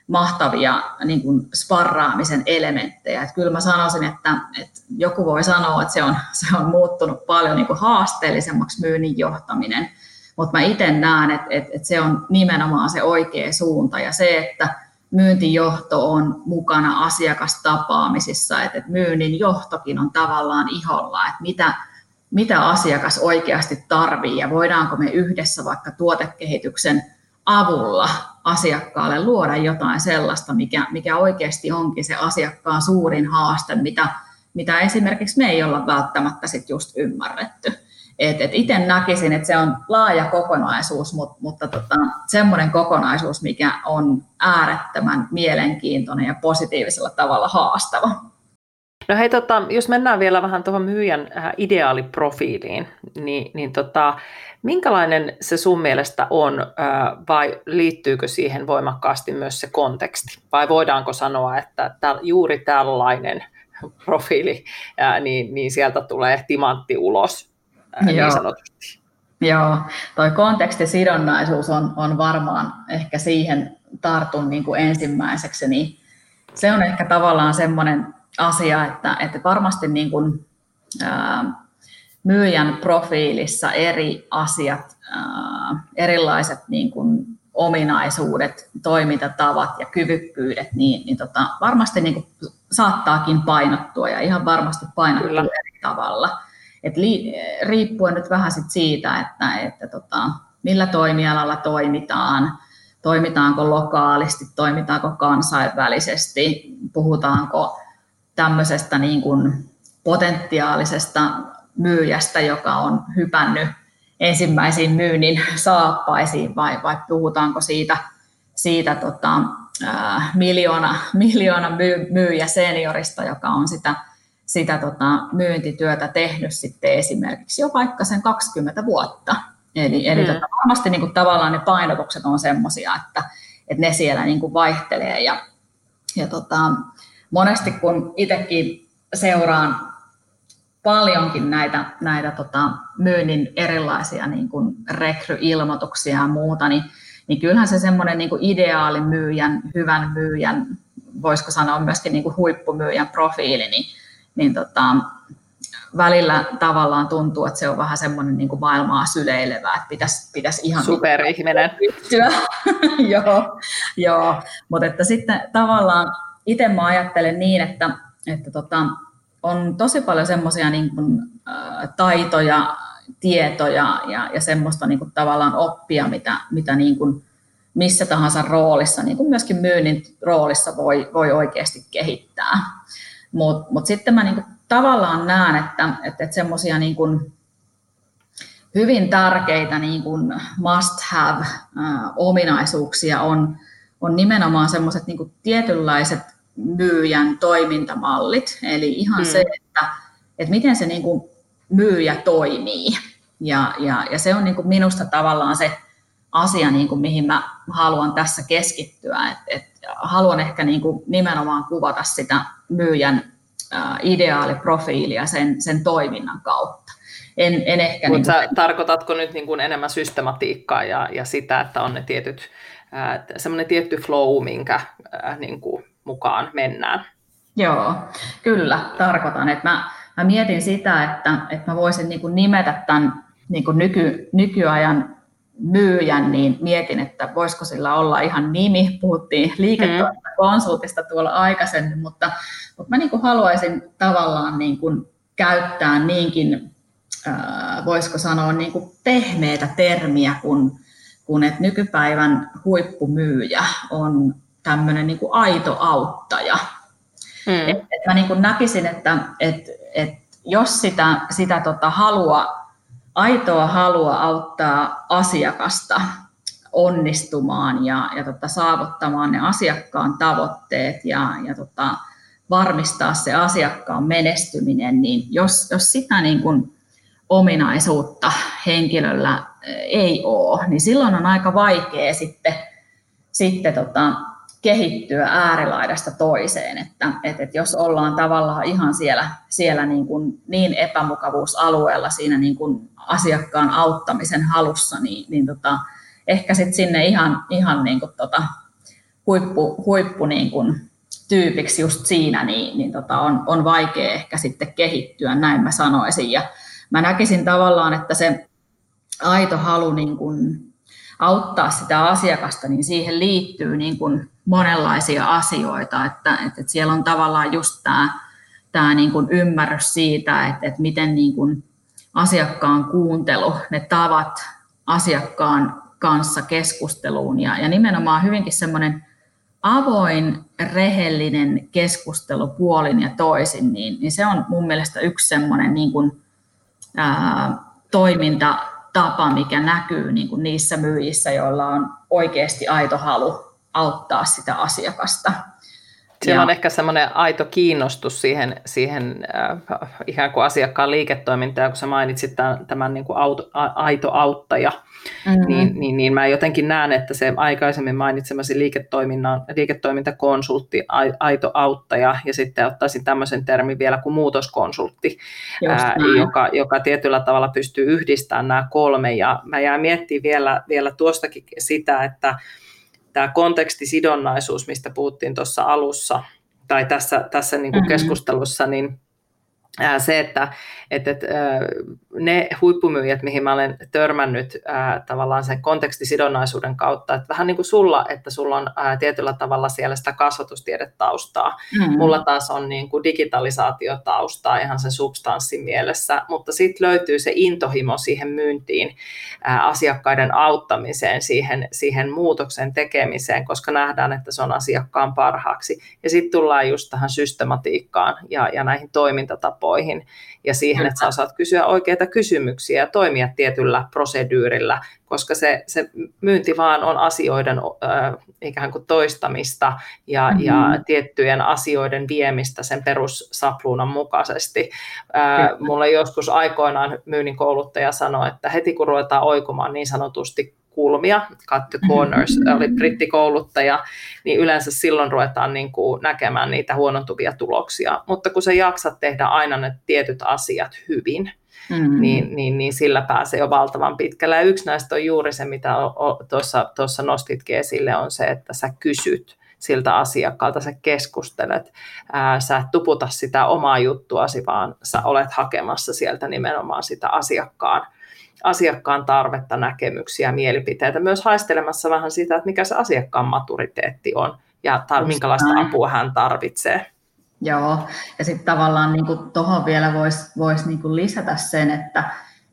B: mahtavia niin kuin sparraamisen elementtejä. Et kyllä mä sanoisin, että, että joku voi sanoa, että se on, se on muuttunut paljon niin kuin haasteellisemmaksi myynnin johtaminen, mutta mä itse näen, että, että, että se on nimenomaan se oikea suunta ja se, että myyntijohto on mukana asiakastapaamisissa, että myynnin johtokin on tavallaan iholla, että mitä, mitä asiakas oikeasti tarvii ja voidaanko me yhdessä vaikka tuotekehityksen avulla asiakkaalle luoda jotain sellaista, mikä, mikä oikeasti onkin se asiakkaan suurin haaste, mitä, mitä esimerkiksi me ei olla välttämättä sit just ymmärretty. Et, et itse näkisin, että se on laaja kokonaisuus, mutta, mutta tota, semmoinen kokonaisuus, mikä on äärettömän mielenkiintoinen ja positiivisella tavalla haastava.
A: No hei, tota, jos mennään vielä vähän tuohon myyjän äh, ideaaliprofiiliin, niin, niin tota, minkälainen se sun mielestä on äh, vai liittyykö siihen voimakkaasti myös se konteksti? Vai voidaanko sanoa, että täl, juuri tällainen profiili, äh, niin, niin sieltä tulee timantti ulos niin Joo. sanotusti.
B: Joo, toi kontekstisidonnaisuus on, on varmaan ehkä siihen tartun niin kuin ensimmäiseksi, niin se on ehkä tavallaan semmoinen asia, että, että varmasti niin kuin, ää, myyjän profiilissa eri asiat, ää, erilaiset niin kuin ominaisuudet, toimintatavat ja kyvykkyydet, niin, niin tota, varmasti niin kuin saattaakin painottua ja ihan varmasti painottua Kyllä. eri tavalla. Et li, riippuen nyt vähän sit siitä, että, että tota, millä toimialalla toimitaan, toimitaanko lokaalisti, toimitaanko kansainvälisesti, puhutaanko tämmöisestä niin kuin potentiaalisesta myyjästä, joka on hypännyt ensimmäisiin myynnin saappaisiin vai, vai puhutaanko siitä, siitä tota, ää, miljoona, miljoona myy, myyjä seniorista, joka on sitä, sitä tota, myyntityötä tehnyt sitten esimerkiksi jo vaikka sen 20 vuotta. Eli, eli mm. tota, varmasti niin kuin, tavallaan ne painotukset on semmoisia, että, että ne siellä niin kuin, vaihtelee ja, ja tota, monesti kun itsekin seuraan paljonkin näitä, näitä tota, myynnin erilaisia niin kuin rekryilmoituksia ja muuta, niin, niin kyllähän se semmoinen niin ideaali myyjän, hyvän myyjän, voisiko sanoa myöskin niin kuin huippumyyjän profiili, niin, niin tota, välillä tavallaan tuntuu, että se on vähän semmoinen niin kuin maailmaa syleilevää, että pitäisi, pitäisi ihan...
A: Superihminen.
B: joo, joo. mutta että sitten tavallaan itse mä ajattelen niin, että, että tota, on tosi paljon semmoisia niin äh, taitoja, tietoja ja, ja semmoista niin kuin, tavallaan oppia, mitä, mitä niin kuin, missä tahansa roolissa, niin kuin myöskin myynnin roolissa voi, voi oikeasti kehittää. Mutta mut sitten mä niin kuin, tavallaan näen, että, että, että semmoisia niin kuin, hyvin tärkeitä niin kuin must have äh, ominaisuuksia on, on nimenomaan semmoiset niin tietynlaiset myyjän toimintamallit, eli ihan mm. se, että, että miten se niin kuin myyjä toimii. Ja, ja, ja se on niin kuin minusta tavallaan se asia, niin kuin mihin mä haluan tässä keskittyä. Et, et haluan ehkä niin kuin nimenomaan kuvata sitä myyjän ä, ideaaliprofiilia sen, sen toiminnan kautta.
A: En, en ehkä niin kuin... tarkoitatko nyt niin kuin enemmän systematiikkaa ja, ja sitä, että on ne tietyt, äh, semmoinen tietty flow, minkä äh, niin kuin mukaan mennään.
B: Joo, kyllä, tarkoitan. Että mä, mä mietin sitä, että, että mä voisin niin kuin nimetä tämän niin kuin nyky, nykyajan myyjän, niin mietin, että voisiko sillä olla ihan nimi. Puhuttiin liiketoimintakonsultista tuolla aikaisemmin, mutta, mutta mä niin kuin haluaisin tavallaan niin kuin käyttää niinkin, äh, voisiko sanoa niin kuin pehmeitä termiä, kun, kun että nykypäivän huippumyyjä on tämmöinen niin kuin aito auttaja. Mm. Et, et mä niin kuin näkisin, että et, et jos sitä, sitä tota halua, aitoa halua auttaa asiakasta onnistumaan ja, ja tota, saavuttamaan ne asiakkaan tavoitteet ja, ja tota, varmistaa se asiakkaan menestyminen, niin jos, jos sitä niin kuin ominaisuutta henkilöllä ei ole, niin silloin on aika vaikea sitten, sitten tota, kehittyä äärilaidasta toiseen, että, että, että jos ollaan tavallaan ihan siellä, siellä niin, kuin niin epämukavuusalueella siinä niin kuin asiakkaan auttamisen halussa, niin, niin tota, ehkä sitten sinne ihan, ihan niin kuin tota, huippu, huippu niin kuin tyypiksi just siinä, niin, niin tota on, on vaikea ehkä sitten kehittyä, näin mä sanoisin. Ja mä näkisin tavallaan, että se aito halu niin kuin auttaa sitä asiakasta, niin siihen liittyy niin kuin monenlaisia asioita, että, että siellä on tavallaan just tämä, tämä niin kuin ymmärrys siitä, että, että miten niin kuin asiakkaan kuuntelu, ne tavat asiakkaan kanssa keskusteluun ja, ja nimenomaan hyvinkin semmoinen avoin, rehellinen keskustelu puolin ja toisin, niin, niin se on mun mielestä yksi semmoinen niin kuin, ää, toimintatapa, mikä näkyy niin kuin niissä myyjissä, joilla on oikeasti aito halu auttaa sitä asiakasta.
A: Siellä ja, on ehkä semmoinen aito kiinnostus siihen, siihen äh, ikään kuin asiakkaan liiketoimintaan, kun sä mainitsit tämän, tämän niin kuin auto, a, aito auttaja, mm-hmm. niin, niin, niin mä jotenkin näen, että se aikaisemmin mainitsemasi liiketoiminnan, liiketoimintakonsultti, aito auttaja, ja sitten ottaisin tämmöisen termin vielä kuin muutoskonsultti, ää, joka, joka tietyllä tavalla pystyy yhdistämään nämä kolme, ja mä jään miettimään vielä, vielä tuostakin sitä, että tämä kontekstisidonnaisuus, mistä puhuttiin tuossa alussa, tai tässä, tässä niin kuin mm-hmm. keskustelussa, niin se, että, että, että ne huippumyyjät, mihin mä olen törmännyt tavallaan sen kontekstisidonnaisuuden kautta, että vähän niin kuin sulla, että sulla on tietyllä tavalla siellä sitä kasvatustiedetaustaa. Mm-hmm. Mulla taas on niin kuin digitalisaatiotaustaa ihan sen substanssin mielessä, mutta sitten löytyy se intohimo siihen myyntiin, asiakkaiden auttamiseen, siihen, siihen muutoksen tekemiseen, koska nähdään, että se on asiakkaan parhaaksi. Ja sitten tullaan just tähän systematiikkaan ja, ja näihin toimintatapoihin myyntitapoihin ja siihen, että sä osaat kysyä oikeita kysymyksiä ja toimia tietyllä proseduurilla, koska se, se myynti vaan on asioiden äh, ikään kuin toistamista ja, mm-hmm. ja tiettyjen asioiden viemistä sen perussapluunan mukaisesti. Äh, mulle joskus aikoinaan myynnin kouluttaja sanoi, että heti kun ruvetaan oikomaan niin sanotusti kulmia, cut the corners, oli brittikouluttaja, niin yleensä silloin ruvetaan niin kuin näkemään niitä huonontuvia tuloksia. Mutta kun sä jaksat tehdä aina ne tietyt asiat hyvin, mm-hmm. niin, niin, niin sillä pääsee jo valtavan pitkälle. Ja yksi näistä on juuri se, mitä tuossa, tuossa nostitkin esille, on se, että sä kysyt siltä asiakkaalta, sä keskustelet, ää, sä et tuputa sitä omaa juttuasi, vaan sä olet hakemassa sieltä nimenomaan sitä asiakkaan asiakkaan tarvetta, näkemyksiä, mielipiteitä, myös haistelemassa vähän sitä, että mikä se asiakkaan maturiteetti on ja tar- minkälaista apua hän tarvitsee.
B: Joo, ja sitten tavallaan niin tuohon vielä voisi vois niin lisätä sen, että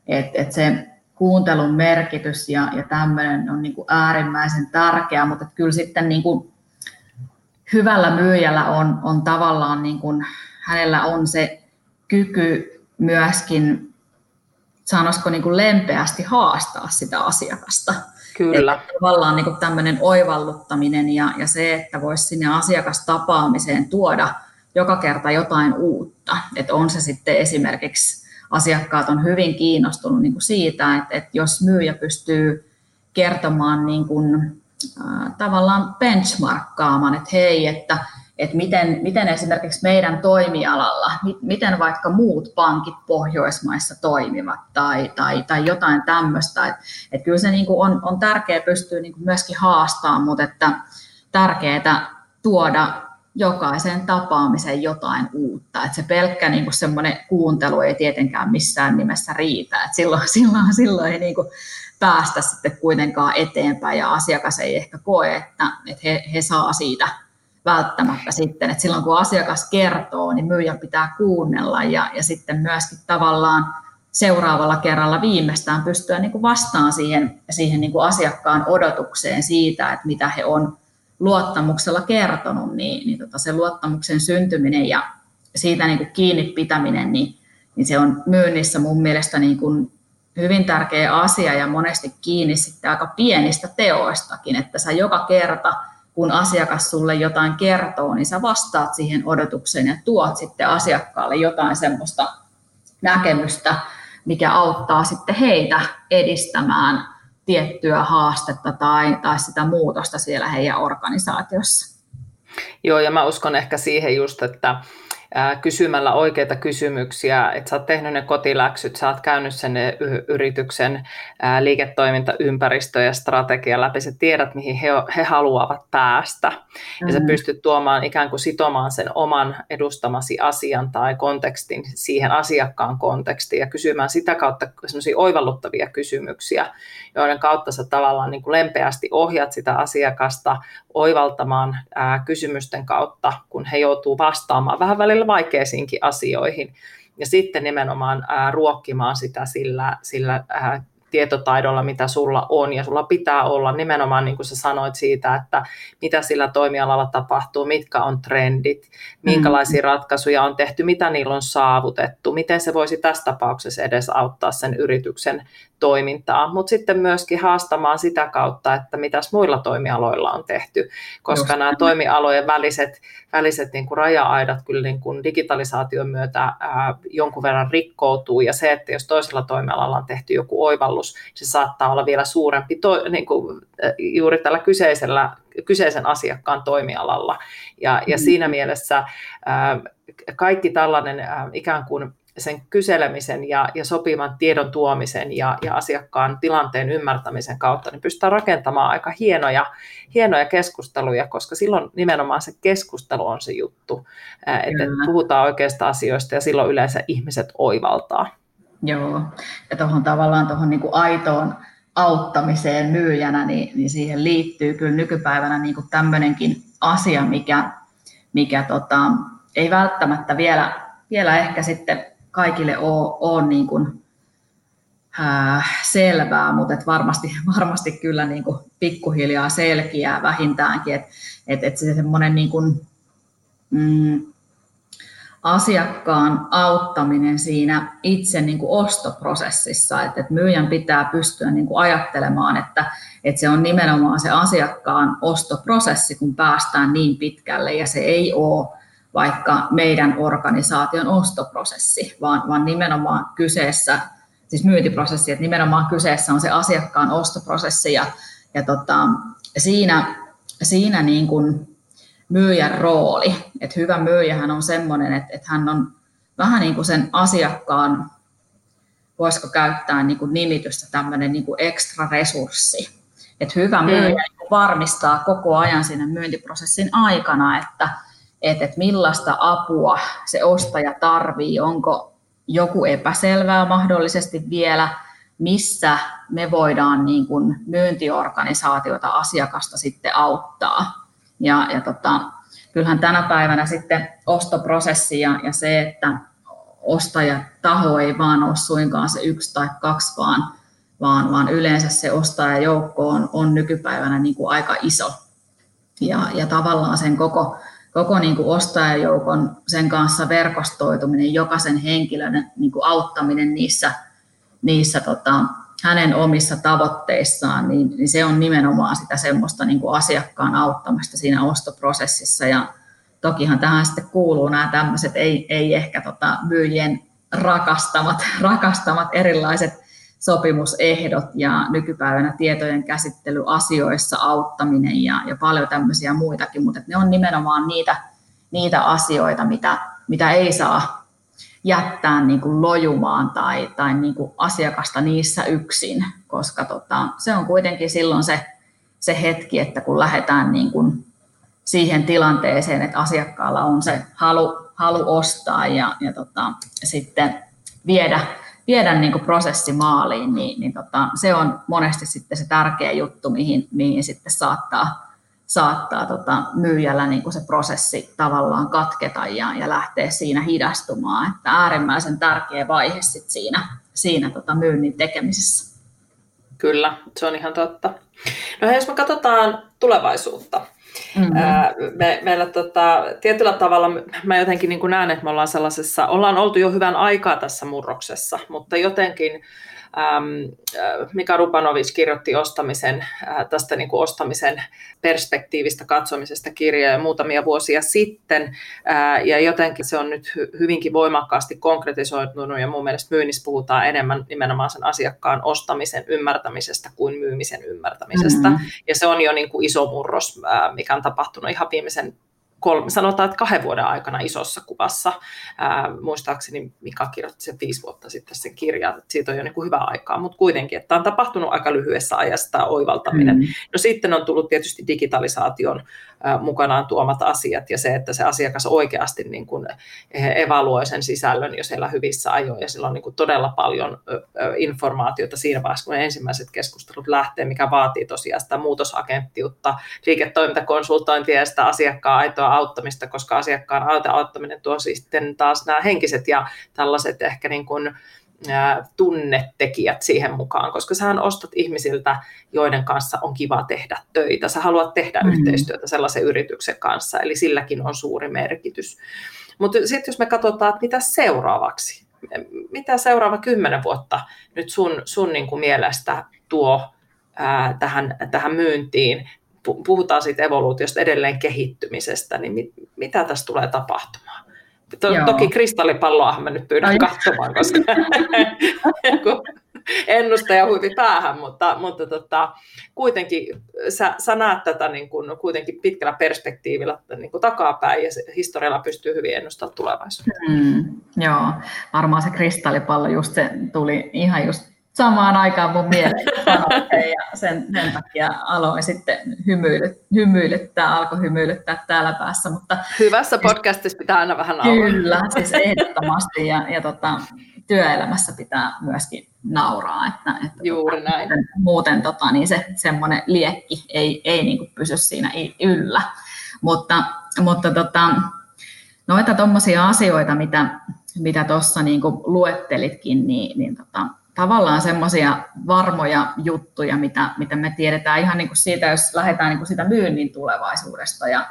B: et, et se kuuntelun merkitys ja, ja tämmöinen on niin äärimmäisen tärkeä, mutta kyllä sitten niin kuin hyvällä myyjällä on, on tavallaan, niin kuin, hänellä on se kyky myöskin sanoisiko niin kuin lempeästi haastaa sitä asiakasta.
A: Kyllä.
B: Että tavallaan niin kuin tämmöinen oivalluttaminen ja, ja se, että voisi sinne asiakastapaamiseen tuoda joka kerta jotain uutta. Että on se sitten esimerkiksi asiakkaat on hyvin kiinnostunut niin kuin siitä, että, että jos myyjä pystyy kertomaan niin kuin, äh, tavallaan benchmarkkaamaan, että hei, että että miten, miten esimerkiksi meidän toimialalla, miten vaikka muut pankit Pohjoismaissa toimivat tai, tai, tai jotain tämmöistä. Että et kyllä se niin kuin on, on tärkeää pystyä niin kuin myöskin haastamaan, mutta että tärkeää tuoda jokaisen tapaamisen jotain uutta. Että se pelkkä niin semmoinen kuuntelu ei tietenkään missään nimessä riitä. Että silloin, silloin, silloin ei niin kuin päästä sitten kuitenkaan eteenpäin ja asiakas ei ehkä koe, että, että he, he saa siitä välttämättä sitten, että silloin kun asiakas kertoo, niin myyjän pitää kuunnella ja, ja sitten myöskin tavallaan seuraavalla kerralla viimeistään pystyä niin kuin vastaan siihen, siihen niin kuin asiakkaan odotukseen siitä, että mitä he on luottamuksella kertonut, niin, niin tota se luottamuksen syntyminen ja siitä niin kuin kiinni pitäminen, niin, niin se on myynnissä mun mielestä niin kuin hyvin tärkeä asia ja monesti kiinni sitten aika pienistä teoistakin, että sä joka kerta – kun asiakas sulle jotain kertoo, niin sä vastaat siihen odotukseen ja tuot sitten asiakkaalle jotain semmoista näkemystä, mikä auttaa sitten heitä edistämään tiettyä haastetta tai, tai sitä muutosta siellä heidän organisaatiossa.
A: Joo, ja mä uskon ehkä siihen just, että kysymällä oikeita kysymyksiä, että sä oot tehnyt ne kotiläksyt, sä oot käynyt sen yrityksen liiketoimintaympäristö ja strategia läpi, sä tiedät, mihin he, he haluavat päästä, mm-hmm. ja sä mm-hmm. pystyt tuomaan ikään kuin sitomaan sen oman edustamasi asian tai kontekstin siihen asiakkaan kontekstiin ja kysymään sitä kautta sellaisia oivalluttavia kysymyksiä, joiden kautta sä tavallaan niin kuin lempeästi ohjat sitä asiakasta oivaltamaan ää, kysymysten kautta, kun he joutuu vastaamaan vähän välillä vaikeisiinkin asioihin. Ja sitten nimenomaan ää, ruokkimaan sitä sillä, sillä ää, tietotaidolla, mitä sulla on, ja sulla pitää olla nimenomaan, niin kuin sä sanoit siitä, että mitä sillä toimialalla tapahtuu, mitkä on trendit, minkälaisia mm. ratkaisuja on tehty, mitä niillä on saavutettu, miten se voisi tässä tapauksessa edes auttaa sen yrityksen toimintaa, mutta sitten myöskin haastamaan sitä kautta, että mitäs muilla toimialoilla on tehty, koska Just. nämä toimialojen väliset, väliset niin kuin raja-aidat kyllä niin kuin digitalisaation myötä ää, jonkun verran rikkoutuu, ja se, että jos toisella toimialalla on tehty joku oivallus, se saattaa olla vielä suurempi to, niin kuin, juuri tällä kyseisellä, kyseisen asiakkaan toimialalla, ja, ja mm. siinä mielessä ää, kaikki tällainen ää, ikään kuin sen kyselemisen ja, ja sopivan tiedon tuomisen ja, ja asiakkaan tilanteen ymmärtämisen kautta, niin pystytään rakentamaan aika hienoja, hienoja keskusteluja, koska silloin nimenomaan se keskustelu on se juttu, että puhutaan oikeista asioista ja silloin yleensä ihmiset oivaltaa.
B: Joo, ja tuohon tavallaan tuohon niin aitoon auttamiseen myyjänä, niin, niin siihen liittyy kyllä nykypäivänä niin kuin tämmöinenkin asia, mikä, mikä tota, ei välttämättä vielä, vielä ehkä sitten kaikille ole, ole niin kuin, ää, selvää, mutta et varmasti, varmasti kyllä niin kuin pikkuhiljaa selkiää vähintäänkin, että et, et se semmoinen niin kuin, mm, asiakkaan auttaminen siinä itse niin kuin ostoprosessissa, että, että myyjän pitää pystyä niin kuin ajattelemaan, että, että se on nimenomaan se asiakkaan ostoprosessi, kun päästään niin pitkälle, ja se ei ole vaikka meidän organisaation ostoprosessi, vaan, vaan nimenomaan kyseessä, siis myyntiprosessi, että nimenomaan kyseessä on se asiakkaan ostoprosessi, ja, ja tota, siinä, siinä niin kuin myyjän rooli. Että hyvä myyjähän on sellainen, että, että hän on vähän niin kuin sen asiakkaan, voisiko käyttää niin kuin nimitystä tämmöinen niin kuin ekstra resurssi. Että hyvä mm. myyjä mm. varmistaa koko ajan siinä myyntiprosessin aikana, että, että, että millaista apua se ostaja tarvii, onko joku epäselvää mahdollisesti vielä, missä me voidaan niin kuin myyntiorganisaatiota asiakasta sitten auttaa. Ja, ja tota, kyllähän tänä päivänä sitten ostoprosessi ja, ja se, että ostajataho ei vaan ole suinkaan se yksi tai kaksi, vaan, vaan, vaan yleensä se ostajajoukko on, on nykypäivänä niin kuin aika iso. Ja, ja tavallaan sen koko, koko niin kuin ostajajoukon sen kanssa verkostoituminen, jokaisen henkilön niin kuin auttaminen niissä, niissä tota, hänen omissa tavoitteissaan, niin, niin se on nimenomaan sitä semmoista niin kuin asiakkaan auttamista siinä ostoprosessissa. Ja tokihan tähän sitten kuuluu nämä tämmöiset ei, ei ehkä tota myyjien rakastamat, rakastamat erilaiset sopimusehdot ja nykypäivänä tietojen käsittely asioissa auttaminen ja, ja paljon tämmöisiä muitakin, mutta ne on nimenomaan niitä, niitä asioita, mitä, mitä ei saa jättää niin kuin lojumaan tai, tai niin kuin asiakasta niissä yksin, koska tota, se on kuitenkin silloin se, se hetki, että kun lähdetään niin kuin siihen tilanteeseen, että asiakkaalla on se halu, halu ostaa ja, ja tota, sitten viedä, viedä niin kuin prosessi maaliin, niin, niin tota, se on monesti sitten se tärkeä juttu, mihin, mihin sitten saattaa saattaa tota, myyjällä niin kuin se prosessi tavallaan katketa ja, ja lähteä siinä hidastumaan. Että äärimmäisen tärkeä vaihe sit siinä, siinä tota myynnin tekemisessä.
A: Kyllä, se on ihan totta. No jos me katsotaan tulevaisuutta, Mm-hmm. Me, meillä tota, tietyllä tavalla, mä jotenkin niin näen, että me ollaan sellaisessa, ollaan oltu jo hyvän aikaa tässä murroksessa, mutta jotenkin Mika Rupanovic kirjoitti ostamisen, äh, tästä niin kuin ostamisen perspektiivistä katsomisesta kirjaa muutamia vuosia sitten, äh, ja jotenkin se on nyt hyvinkin voimakkaasti konkretisoitunut, ja mun mielestä myynnissä puhutaan enemmän nimenomaan sen asiakkaan ostamisen ymmärtämisestä kuin myymisen ymmärtämisestä, mm-hmm. ja se on jo niin kuin iso murros, mikä on tapahtunut ihan viimeisen kolme, sanotaan, että kahden vuoden aikana isossa kuvassa. Ää, muistaakseni Mika kirjoitti sen viisi vuotta sitten sen kirjan, että siitä on jo niin kuin hyvä aikaa, mutta kuitenkin, että on tapahtunut aika lyhyessä ajassa tämä oivaltaminen. Mm. No sitten on tullut tietysti digitalisaation mukanaan tuomat asiat ja se, että se asiakas oikeasti niin kuin evaluoi sen sisällön jo siellä hyvissä ajoin. Ja sillä on niin kuin todella paljon informaatiota siinä vaiheessa, kun ensimmäiset keskustelut lähtee, mikä vaatii tosiaan sitä muutosagenttiutta, liiketoimintakonsultointia ja sitä asiakkaan aitoa auttamista, koska asiakkaan auttaminen tuo sitten taas nämä henkiset ja tällaiset ehkä niin kuin, tunnetekijät siihen mukaan, koska sähän ostat ihmisiltä, joiden kanssa on kiva tehdä töitä. Sä haluat tehdä mm. yhteistyötä sellaisen yrityksen kanssa, eli silläkin on suuri merkitys. Mutta sitten jos me katsotaan, että mitä seuraavaksi, mitä seuraava kymmenen vuotta nyt sun, sun niin kuin mielestä tuo ää, tähän, tähän myyntiin, puhutaan siitä evoluutiosta edelleen kehittymisestä, niin mit, mitä tässä tulee tapahtumaan? To, toki kristallipalloahan mä nyt pyydän Ai. katsomaan, koska ennustaja huivi päähän, mutta, mutta tota, kuitenkin sä, sä näet tätä niin kuin, kuitenkin pitkällä perspektiivillä niin kuin takapäin ja se, historialla pystyy hyvin ennustamaan tulevaisuutta. Mm,
B: joo, varmaan se kristallipallo just se tuli ihan just samaan aikaan mun mieleen ja sen, sen takia aloin sitten hymyilyt, hymyilyttää, alkoi hymyilyttää täällä päässä. Mutta,
A: Hyvässä podcastissa pitää aina vähän nauraa.
B: Kyllä, siis ehdottomasti ja, ja tota, työelämässä pitää myöskin nauraa. Että, että
A: Juuri tota, näin.
B: Muuten, muuten tota, niin se semmoinen liekki ei, ei niin kuin pysy siinä yllä. Mutta, mutta tota, noita tuommoisia asioita, mitä mitä tuossa niin luettelitkin, niin, niin tota, tavallaan semmoisia varmoja juttuja, mitä, mitä me tiedetään ihan niin kuin siitä, jos lähdetään niin kuin siitä myynnin tulevaisuudesta ja,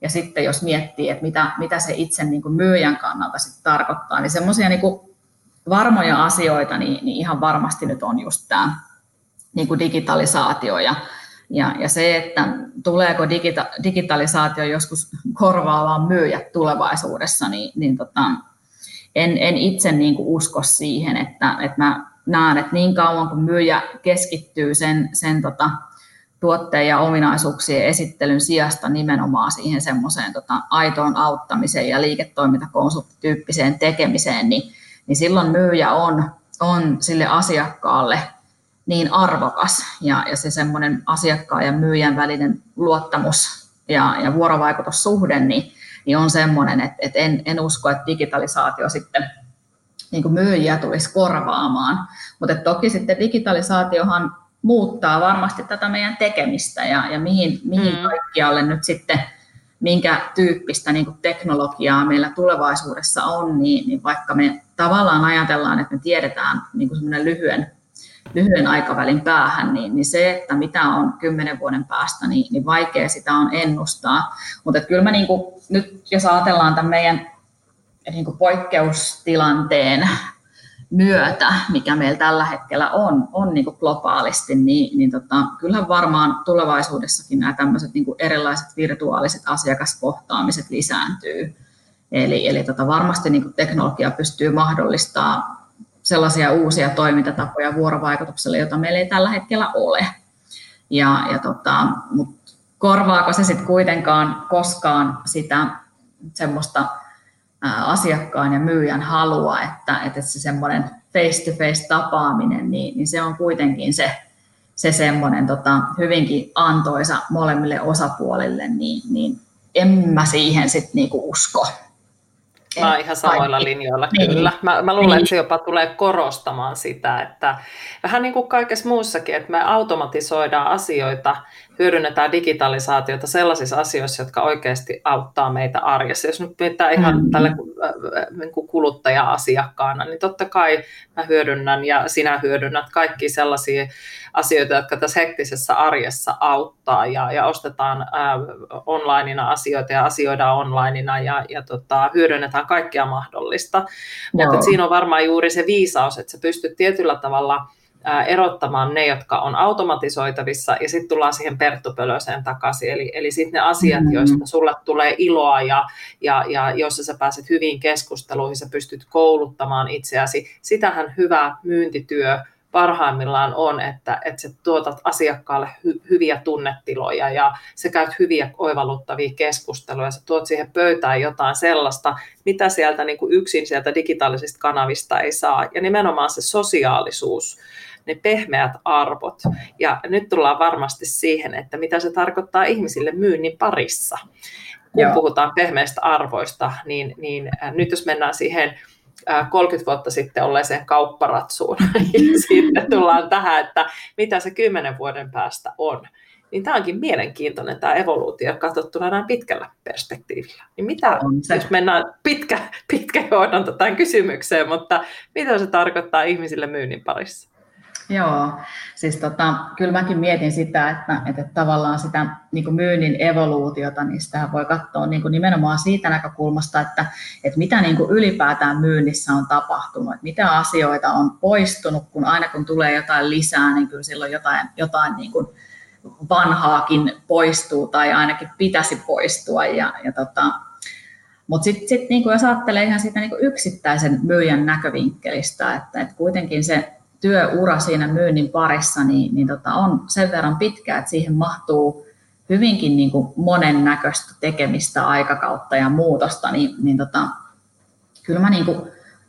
B: ja sitten jos miettii, että mitä, mitä se itse niin kuin myyjän kannalta sitten tarkoittaa, niin semmoisia niin varmoja asioita, niin, niin ihan varmasti nyt on just tämä niin kuin digitalisaatio ja, ja, ja se, että tuleeko digita, digitalisaatio joskus korvaamaan myyjät tulevaisuudessa, niin, niin tota, en, en itse niin kuin usko siihen, että, että mä näen, että niin kauan kun myyjä keskittyy sen, sen tota, tuotteen ja ominaisuuksien esittelyn sijasta nimenomaan siihen semmoiseen tota, aitoon auttamiseen ja liiketoimintakonsulttityyppiseen tekemiseen, niin, niin silloin myyjä on, on sille asiakkaalle niin arvokas ja, ja se semmoinen asiakkaan ja myyjän välinen luottamus ja, ja vuorovaikutussuhde niin, niin on semmoinen, että, että en, en usko, että digitalisaatio sitten niin kuin myyjiä tulisi korvaamaan. Mutta toki sitten digitalisaatiohan muuttaa varmasti tätä meidän tekemistä ja, ja mihin, mihin mm. kaikkialle nyt sitten, minkä tyyppistä niin kuin teknologiaa meillä tulevaisuudessa on, niin, niin vaikka me tavallaan ajatellaan, että me tiedetään niin kuin lyhyen, lyhyen aikavälin päähän, niin, niin se, että mitä on kymmenen vuoden päästä, niin, niin vaikea sitä on ennustaa. Mutta kyllä mä niin kuin, nyt jos ajatellaan tämän meidän niin kuin poikkeustilanteen myötä, mikä meillä tällä hetkellä on, on niin kuin globaalisti, niin, niin tota, kyllähän varmaan tulevaisuudessakin nämä tämmöiset niin kuin erilaiset virtuaaliset asiakaskohtaamiset lisääntyy. Eli, eli tota, varmasti niin kuin teknologia pystyy mahdollistamaan sellaisia uusia toimintatapoja vuorovaikutukselle, joita meillä ei tällä hetkellä ole. Ja, ja tota, mut korvaako se sitten kuitenkaan koskaan sitä semmoista asiakkaan ja myyjän halua, että, että se semmoinen face-to-face tapaaminen, niin, niin se on kuitenkin se, se semmoinen tota, hyvinkin antoisa molemmille osapuolille, niin, niin en mä siihen sitten niinku usko.
A: Mä oon ihan samoilla linjoilla, niin. kyllä. Mä, mä luulen, niin. että se jopa tulee korostamaan sitä, että vähän niin kuin kaikessa muussakin, että me automatisoidaan asioita, hyödynnetään digitalisaatiota sellaisissa asioissa, jotka oikeasti auttaa meitä arjessa. Jos nyt mietitään ihan mm. tälle niin kuin kuluttaja-asiakkaana, niin totta kai mä hyödynnän ja sinä hyödynnät kaikki sellaisia asioita, jotka tässä hektisessä arjessa auttaa ja, ja ostetaan äh, onlineina asioita ja asioidaan onlineina ja, ja tota, hyödynnetään kaikkea mahdollista. Mutta siinä on varmaan juuri se viisaus, että sä pystyt tietyllä tavalla – erottamaan ne, jotka on automatisoitavissa, ja sitten tullaan siihen Perttupölöseen takaisin. Eli, eli sitten ne asiat, mm-hmm. joista sulle tulee iloa ja, ja, ja jossa sä pääset hyviin keskusteluihin, sä pystyt kouluttamaan itseäsi. Sitähän hyvä myyntityö parhaimmillaan on, että, että sä tuotat asiakkaalle hy, hyviä tunnetiloja ja sä käyt hyviä oivalluttavia keskusteluja, sä tuot siihen pöytään jotain sellaista, mitä sieltä niin kuin yksin sieltä digitaalisista kanavista ei saa. Ja nimenomaan se sosiaalisuus, ne pehmeät arvot. Ja nyt tullaan varmasti siihen, että mitä se tarkoittaa ihmisille myynnin parissa. Kun Joo. puhutaan pehmeistä arvoista, niin, niin äh, nyt jos mennään siihen 30 äh, vuotta sitten olleeseen kaupparatsuun, ja sitten tullaan tähän, että mitä se 10 vuoden päästä on. Niin tämä onkin mielenkiintoinen tämä evoluutio katsottuna näin pitkällä perspektiivillä. Niin mitä, jos mennään pitkä, pitkä johdonta tähän kysymykseen, mutta mitä se tarkoittaa ihmisille myynnin parissa?
B: Joo, siis tota, kyllä mäkin mietin sitä, että, että tavallaan sitä niin kuin myynnin evoluutiota, niin sitä voi katsoa niin kuin nimenomaan siitä näkökulmasta, että, että mitä niin kuin ylipäätään myynnissä on tapahtunut, että mitä asioita on poistunut, kun aina kun tulee jotain lisää, niin kyllä silloin jotain, jotain niin kuin vanhaakin poistuu tai ainakin pitäisi poistua. Ja, ja tota, mutta sitten sit, niin jos ajattelee ihan siitä niin yksittäisen myyjän näkövinkkelistä, että, että kuitenkin se työura siinä myynnin parissa niin, niin tota, on sen verran pitkä, että siihen mahtuu hyvinkin niin kuin monennäköistä tekemistä, aikakautta ja muutosta, niin, niin tota, kyllä mä niin kuin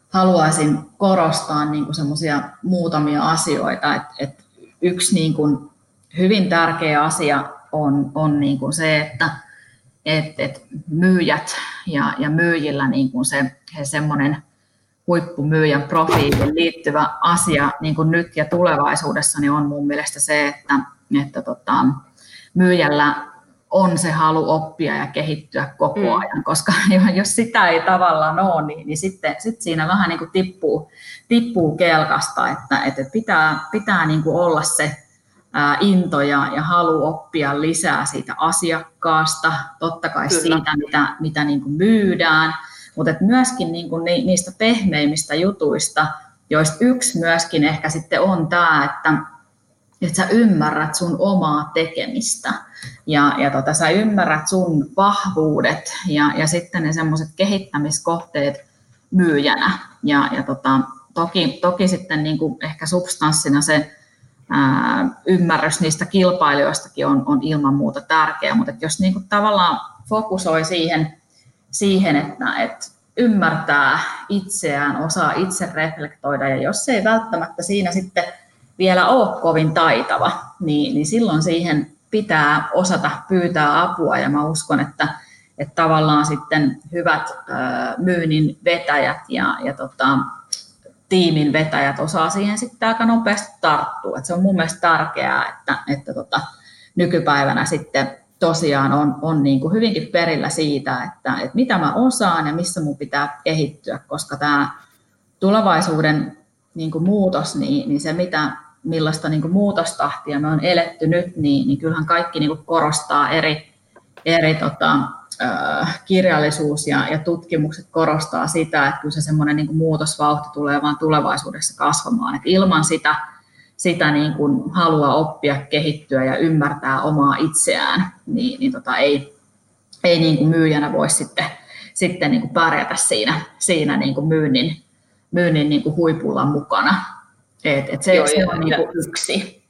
B: haluaisin korostaa niin kuin semmoisia muutamia asioita. että et yksi niin kuin hyvin tärkeä asia on, on niin kuin se, että et, et myyjät ja, ja myyjillä niin kuin se, semmoinen huippumyyjän profiiliin liittyvä asia niin kuin nyt ja tulevaisuudessa niin on mun mielestä se, että, että tota, myyjällä on se halu oppia ja kehittyä koko mm. ajan, koska jos sitä ei tavallaan ole, niin, niin sitten sit siinä vähän niin kuin tippuu, tippuu kelkasta, että, että pitää, pitää niin kuin olla se into ja, ja halu oppia lisää siitä asiakkaasta, totta kai Kyllä. siitä, mitä, mitä niin kuin myydään, mutta et myöskin niin kuin niistä pehmeimmistä jutuista, joista yksi myöskin ehkä sitten on tämä, että, että sä ymmärrät sun omaa tekemistä ja, ja tota, sä ymmärrät sun vahvuudet ja, ja sitten ne semmoiset kehittämiskohteet myyjänä. Ja, ja tota, toki, toki sitten niin kuin ehkä substanssina se ää, ymmärrys niistä kilpailijoistakin on, on ilman muuta tärkeä, mutta jos niin kuin tavallaan fokusoi siihen, siihen että, että ymmärtää itseään, osaa itse reflektoida ja jos ei välttämättä siinä sitten vielä ole kovin taitava, niin, niin silloin siihen pitää osata pyytää apua ja mä uskon, että, että tavallaan sitten hyvät myynnin vetäjät ja, ja tota, tiimin vetäjät osaa siihen sitten aika nopeasti tarttua. Et se on mun mielestä tärkeää, että, että tota, nykypäivänä sitten tosiaan on, on niin kuin hyvinkin perillä siitä, että, että mitä mä osaan ja missä mun pitää kehittyä, koska tämä tulevaisuuden niin kuin muutos, niin, niin se mitä, millaista niin kuin muutostahtia me on eletty nyt, niin, niin kyllähän kaikki niin kuin korostaa eri, eri tota, kirjallisuus ja, ja tutkimukset korostaa sitä, että kyllä se semmoinen niin muutosvauhti tulee vaan tulevaisuudessa kasvamaan. Et ilman sitä, sitä niin kuin halua oppia, kehittyä ja ymmärtää omaa itseään, niin, niin tota ei, ei niin kuin myyjänä voi sitten, sitten niin kuin pärjätä siinä, siinä niin kuin myynnin, myynnin niin kuin huipulla mukana. Et, et se, Joo, se on niin kuin yksi.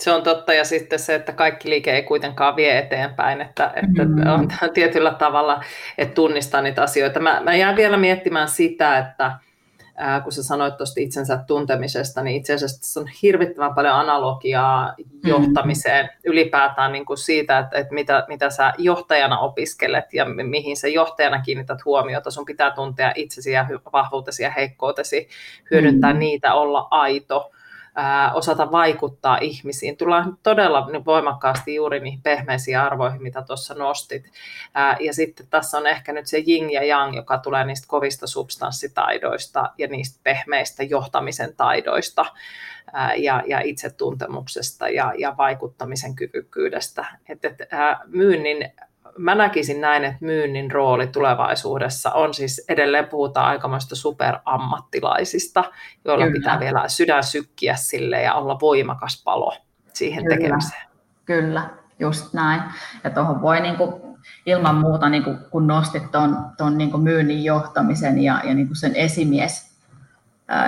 A: Se on totta, ja sitten se, että kaikki liike ei kuitenkaan vie eteenpäin, että, että mm. on tietyllä tavalla, että tunnistaa niitä asioita. Mä, mä jään vielä miettimään sitä, että ää, kun sä sanoit tuosta itsensä tuntemisesta, niin itse asiassa on hirvittävän paljon analogiaa mm. johtamiseen mm. ylipäätään niin kuin siitä, että, että mitä, mitä sä johtajana opiskelet ja mihin sä johtajana kiinnität huomiota. Sun pitää tuntea itsesi ja vahvuutesi ja heikkoutesi, hyödyntää mm. niitä, olla aito osata vaikuttaa ihmisiin. Tullaan todella voimakkaasti juuri niihin pehmeisiin arvoihin, mitä tuossa nostit. ja sitten tässä on ehkä nyt se jing ja yang, joka tulee niistä kovista substanssitaidoista ja niistä pehmeistä johtamisen taidoista ja, ja itsetuntemuksesta ja, ja vaikuttamisen kyvykkyydestä. Et, et, myynnin mä näkisin näin, että myynnin rooli tulevaisuudessa on siis edelleen puhutaan aikamoista superammattilaisista, joilla Kyllä. pitää vielä sydän sykkiä sille ja olla voimakas palo siihen Kyllä. tekemiseen.
B: Kyllä, just näin. Ja tuohon voi niinku, ilman muuta, niinku, kun nostit tuon ton, niinku myynnin johtamisen ja, ja niinku sen esimies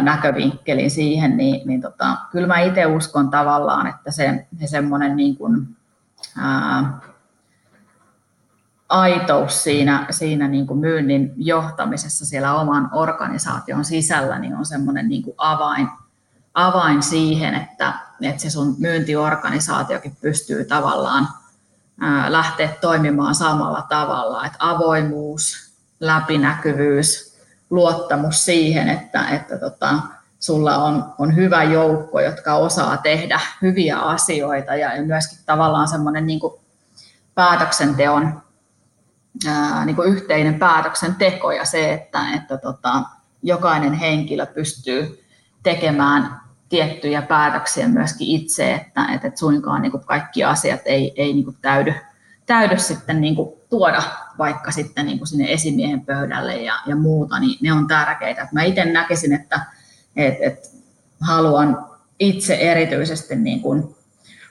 B: näkövinkkelin siihen, niin, niin tota, kyllä mä itse uskon tavallaan, että se, se semmoinen niin kuin, ää, aitous siinä, siinä niin kuin myynnin johtamisessa siellä oman organisaation sisällä niin on semmoinen niin kuin avain, avain siihen, että, että se sun myyntiorganisaatiokin pystyy tavallaan lähteä toimimaan samalla tavalla, että avoimuus, läpinäkyvyys, luottamus siihen, että, että tota, sulla on, on hyvä joukko, jotka osaa tehdä hyviä asioita ja myöskin tavallaan semmoinen niin kuin päätöksenteon ää, niin kuin yhteinen päätöksenteko ja se, että, että tota, jokainen henkilö pystyy tekemään tiettyjä päätöksiä myöskin itse, että, että suinkaan niin kuin kaikki asiat ei, ei niin kuin täydy, täydy sitten niin kuin tuoda vaikka sitten niin kuin sinne esimiehen pöydälle ja, ja muuta, niin ne on tärkeitä. Mä itse näkisin, että, että, että haluan itse erityisesti niin kuin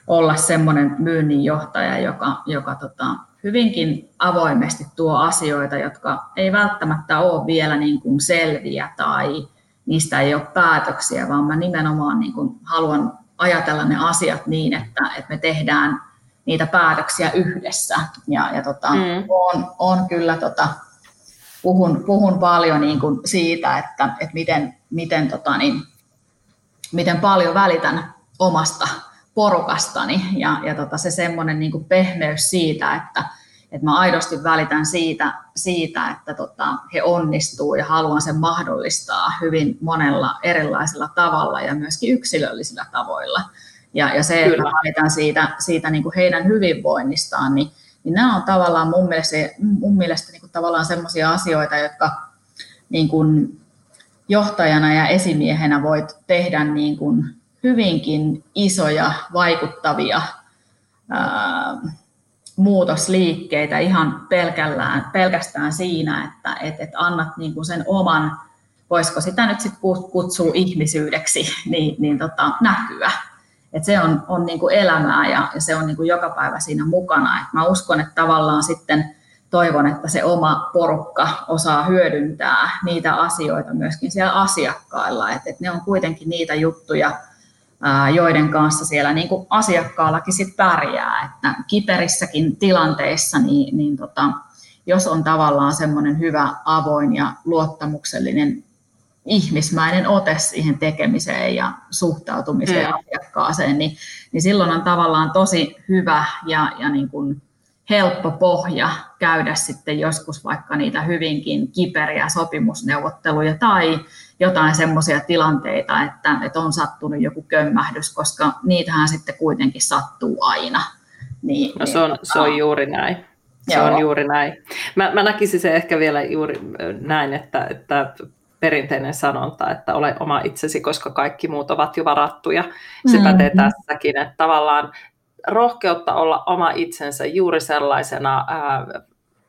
B: olla semmoinen myynninjohtaja, joka, joka tota, hyvinkin avoimesti tuo asioita, jotka ei välttämättä ole vielä niin kuin selviä tai niistä ei ole päätöksiä, vaan mä nimenomaan niin kuin haluan ajatella ne asiat niin, että, että me tehdään niitä päätöksiä yhdessä. Ja, ja tota, mm. on, on kyllä, tota, puhun, puhun paljon niin kuin siitä, että, että miten, miten, tota, niin, miten paljon välitän omasta porukastani ja, ja tota, se semmoinen niin kuin pehmeys siitä, että, että mä aidosti välitän siitä, siitä että tota, he onnistuu ja haluan sen mahdollistaa hyvin monella erilaisella tavalla ja myöskin yksilöllisillä tavoilla. Ja, ja se, Kyllä. että välitän siitä, siitä niin kuin heidän hyvinvoinnistaan, niin, niin nämä on tavallaan mun mielestä, mun mielestä niin kuin tavallaan sellaisia asioita, jotka niin kuin johtajana ja esimiehenä voit tehdä niin kuin hyvinkin isoja, vaikuttavia ää, muutosliikkeitä ihan pelkällään, pelkästään siinä, että et, et annat niin kuin sen oman, voisiko sitä nyt sitten kutsua ihmisyydeksi, niin, niin tota, näkyä. Et se on, on niin kuin elämää ja, ja se on niin kuin joka päivä siinä mukana. Et mä uskon, että tavallaan sitten toivon, että se oma porukka osaa hyödyntää niitä asioita myöskin siellä asiakkailla. Et, et ne on kuitenkin niitä juttuja, joiden kanssa siellä niin kuin asiakkaallakin sit pärjää. Että kiperissäkin tilanteissa, niin, niin tota, jos on tavallaan semmoinen hyvä, avoin ja luottamuksellinen ihmismäinen ote siihen tekemiseen ja suhtautumiseen mm. asiakkaaseen, niin, niin silloin on tavallaan tosi hyvä ja, ja niin kuin helppo pohja käydä sitten joskus vaikka niitä hyvinkin kiperiä sopimusneuvotteluja tai jotain semmoisia tilanteita, että, että on sattunut joku kömmähdys, koska niitähän sitten kuitenkin sattuu aina.
A: Niin, no se on, se on juuri näin. Se Joo. on juuri näin. Mä, mä näkisin se ehkä vielä juuri näin, että, että perinteinen sanonta, että ole oma itsesi, koska kaikki muut ovat jo varattuja. Se mm-hmm. pätee tässäkin, että tavallaan rohkeutta olla oma itsensä juuri sellaisena ää,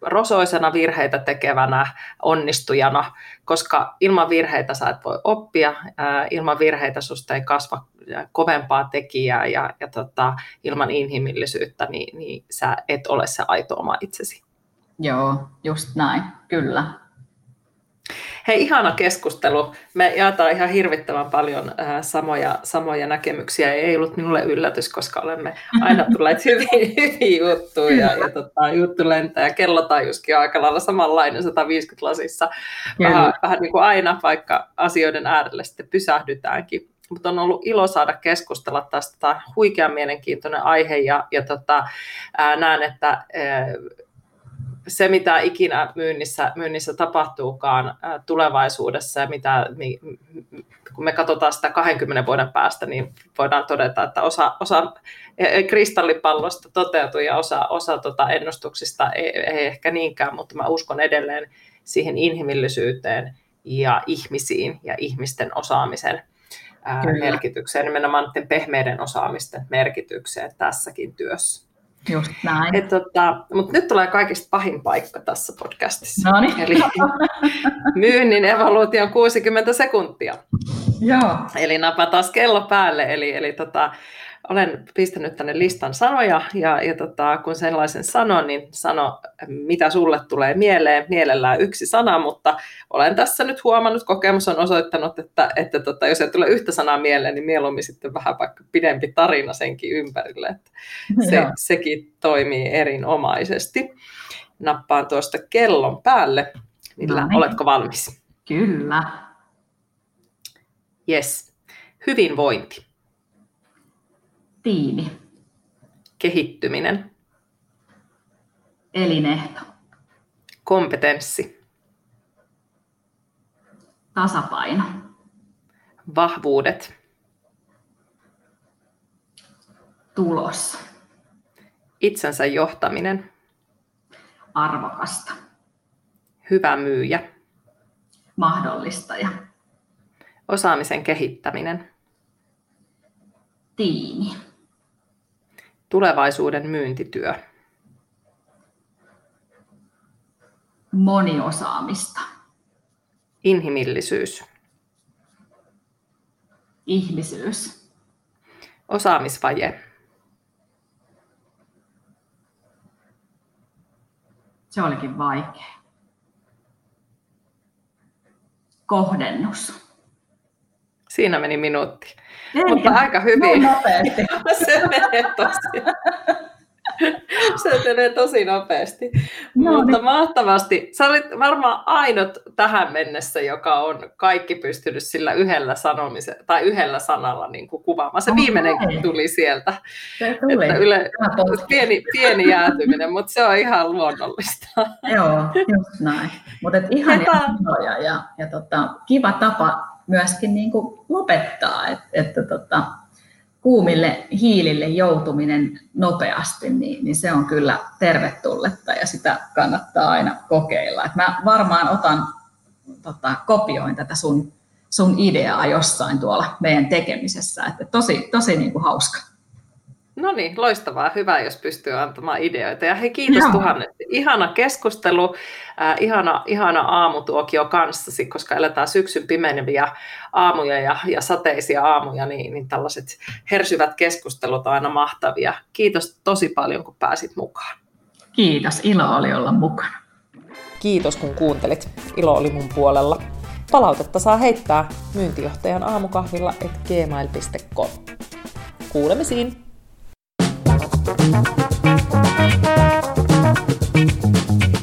A: rosoisena virheitä tekevänä onnistujana, koska ilman virheitä sä et voi oppia, ää, ilman virheitä susta ei kasva kovempaa tekijää ja, ja tota, ilman inhimillisyyttä niin, niin sä et ole se aito oma itsesi.
B: Joo, just näin, kyllä.
A: Hei, ihana keskustelu. Me jaetaan ihan hirvittävän paljon äh, samoja, samoja näkemyksiä. Ei ollut minulle yllätys, koska olemme aina tulleet hyvin, hyvin juttuja. Ja tota, juttu lentää ja kellotaajuuskin on aika lailla samanlainen 150 lasissa. Vähän, vähän niin kuin aina, vaikka asioiden äärelle sitten pysähdytäänkin mutta on ollut ilo saada keskustella tästä. Tämä on huikean mielenkiintoinen aihe ja, ja tota, ää, näen, että ää, se, mitä ikinä myynnissä, myynnissä tapahtuukaan tulevaisuudessa ja mitä, kun me katsotaan sitä 20 vuoden päästä, niin voidaan todeta, että osa, osa e, e, kristallipallosta toteutuu ja osa, osa tota ennustuksista ei, ei ehkä niinkään, mutta mä uskon edelleen siihen inhimillisyyteen ja ihmisiin ja ihmisten osaamisen ää, merkitykseen, nimenomaan pehmeiden osaamisten merkitykseen tässäkin työssä.
B: Just näin.
A: Et, tota, mutta nyt tulee kaikista pahin paikka tässä podcastissa.
B: No niin.
A: Eli myynnin evoluution 60 sekuntia.
B: Joo.
A: Eli napataan kello päälle. Eli, eli tota, olen pistänyt tänne listan sanoja ja, ja tota, kun sellaisen sanon, niin sano, mitä sulle tulee mieleen. Mielellään yksi sana, mutta olen tässä nyt huomannut, kokemus on osoittanut, että, että tota, jos ei tule yhtä sanaa mieleen, niin mieluummin sitten vähän vaikka pidempi tarina senkin ympärille. Että se, sekin toimii erinomaisesti. Nappaan tuosta kellon päälle. Millä, no niin. Oletko valmis?
B: Kyllä.
A: Yes. Hyvinvointi.
B: Tiimi.
A: Kehittyminen.
B: Elinehto.
A: Kompetenssi.
B: Tasapaino.
A: Vahvuudet.
B: Tulos.
A: Itsensä johtaminen.
B: Arvokasta.
A: Hyvä myyjä.
B: Mahdollistaja.
A: Osaamisen kehittäminen.
B: Tiimi.
A: Tulevaisuuden myyntityö.
B: Moniosaamista.
A: Inhimillisyys.
B: Ihmisyys.
A: Osaamisvaje.
B: Se olikin vaikea. Kohdennus.
A: Siinä meni minuutti. Ei, Mutta aika hyvin. se menee tosi. Se menee tosi nopeasti. No, Mutta niin. mahtavasti. Sä olit varmaan ainut tähän mennessä, joka on kaikki pystynyt sillä yhdellä sanomisen, tai yhdellä sanalla niin kuin kuvaamaan. Se viimeinen tuli sieltä.
B: Se tuli. Että yle,
A: pieni, pieni jäätyminen, mutta se on ihan luonnollista.
B: Joo, just näin. Mutta ihan sanoja ja, ja tota, kiva tapa myöskin niin kuin lopettaa, että, että tota, kuumille hiilille joutuminen nopeasti, niin, niin se on kyllä tervetulletta ja sitä kannattaa aina kokeilla. Et mä varmaan otan, tota, kopioin tätä sun sun ideaa jossain tuolla meidän tekemisessä. Että tosi, tosi niin kuin hauska.
A: No niin, loistavaa. Hyvä, jos pystyy antamaan ideoita. Ja hei, kiitos Joo. tuhannet. Ihana keskustelu, äh, ihana, ihana aamutuokio kanssasi, koska eletään syksyn pimeneviä aamuja ja, ja sateisia aamuja, niin, niin tällaiset hersyvät keskustelut on aina mahtavia. Kiitos tosi paljon, kun pääsit mukaan.
B: Kiitos, ilo oli olla mukana.
A: Kiitos, kun kuuntelit. Ilo oli mun puolella. Palautetta saa heittää myyntijohtajan aamukahvilla et gmail.com. Kuulemisiin! Thank you.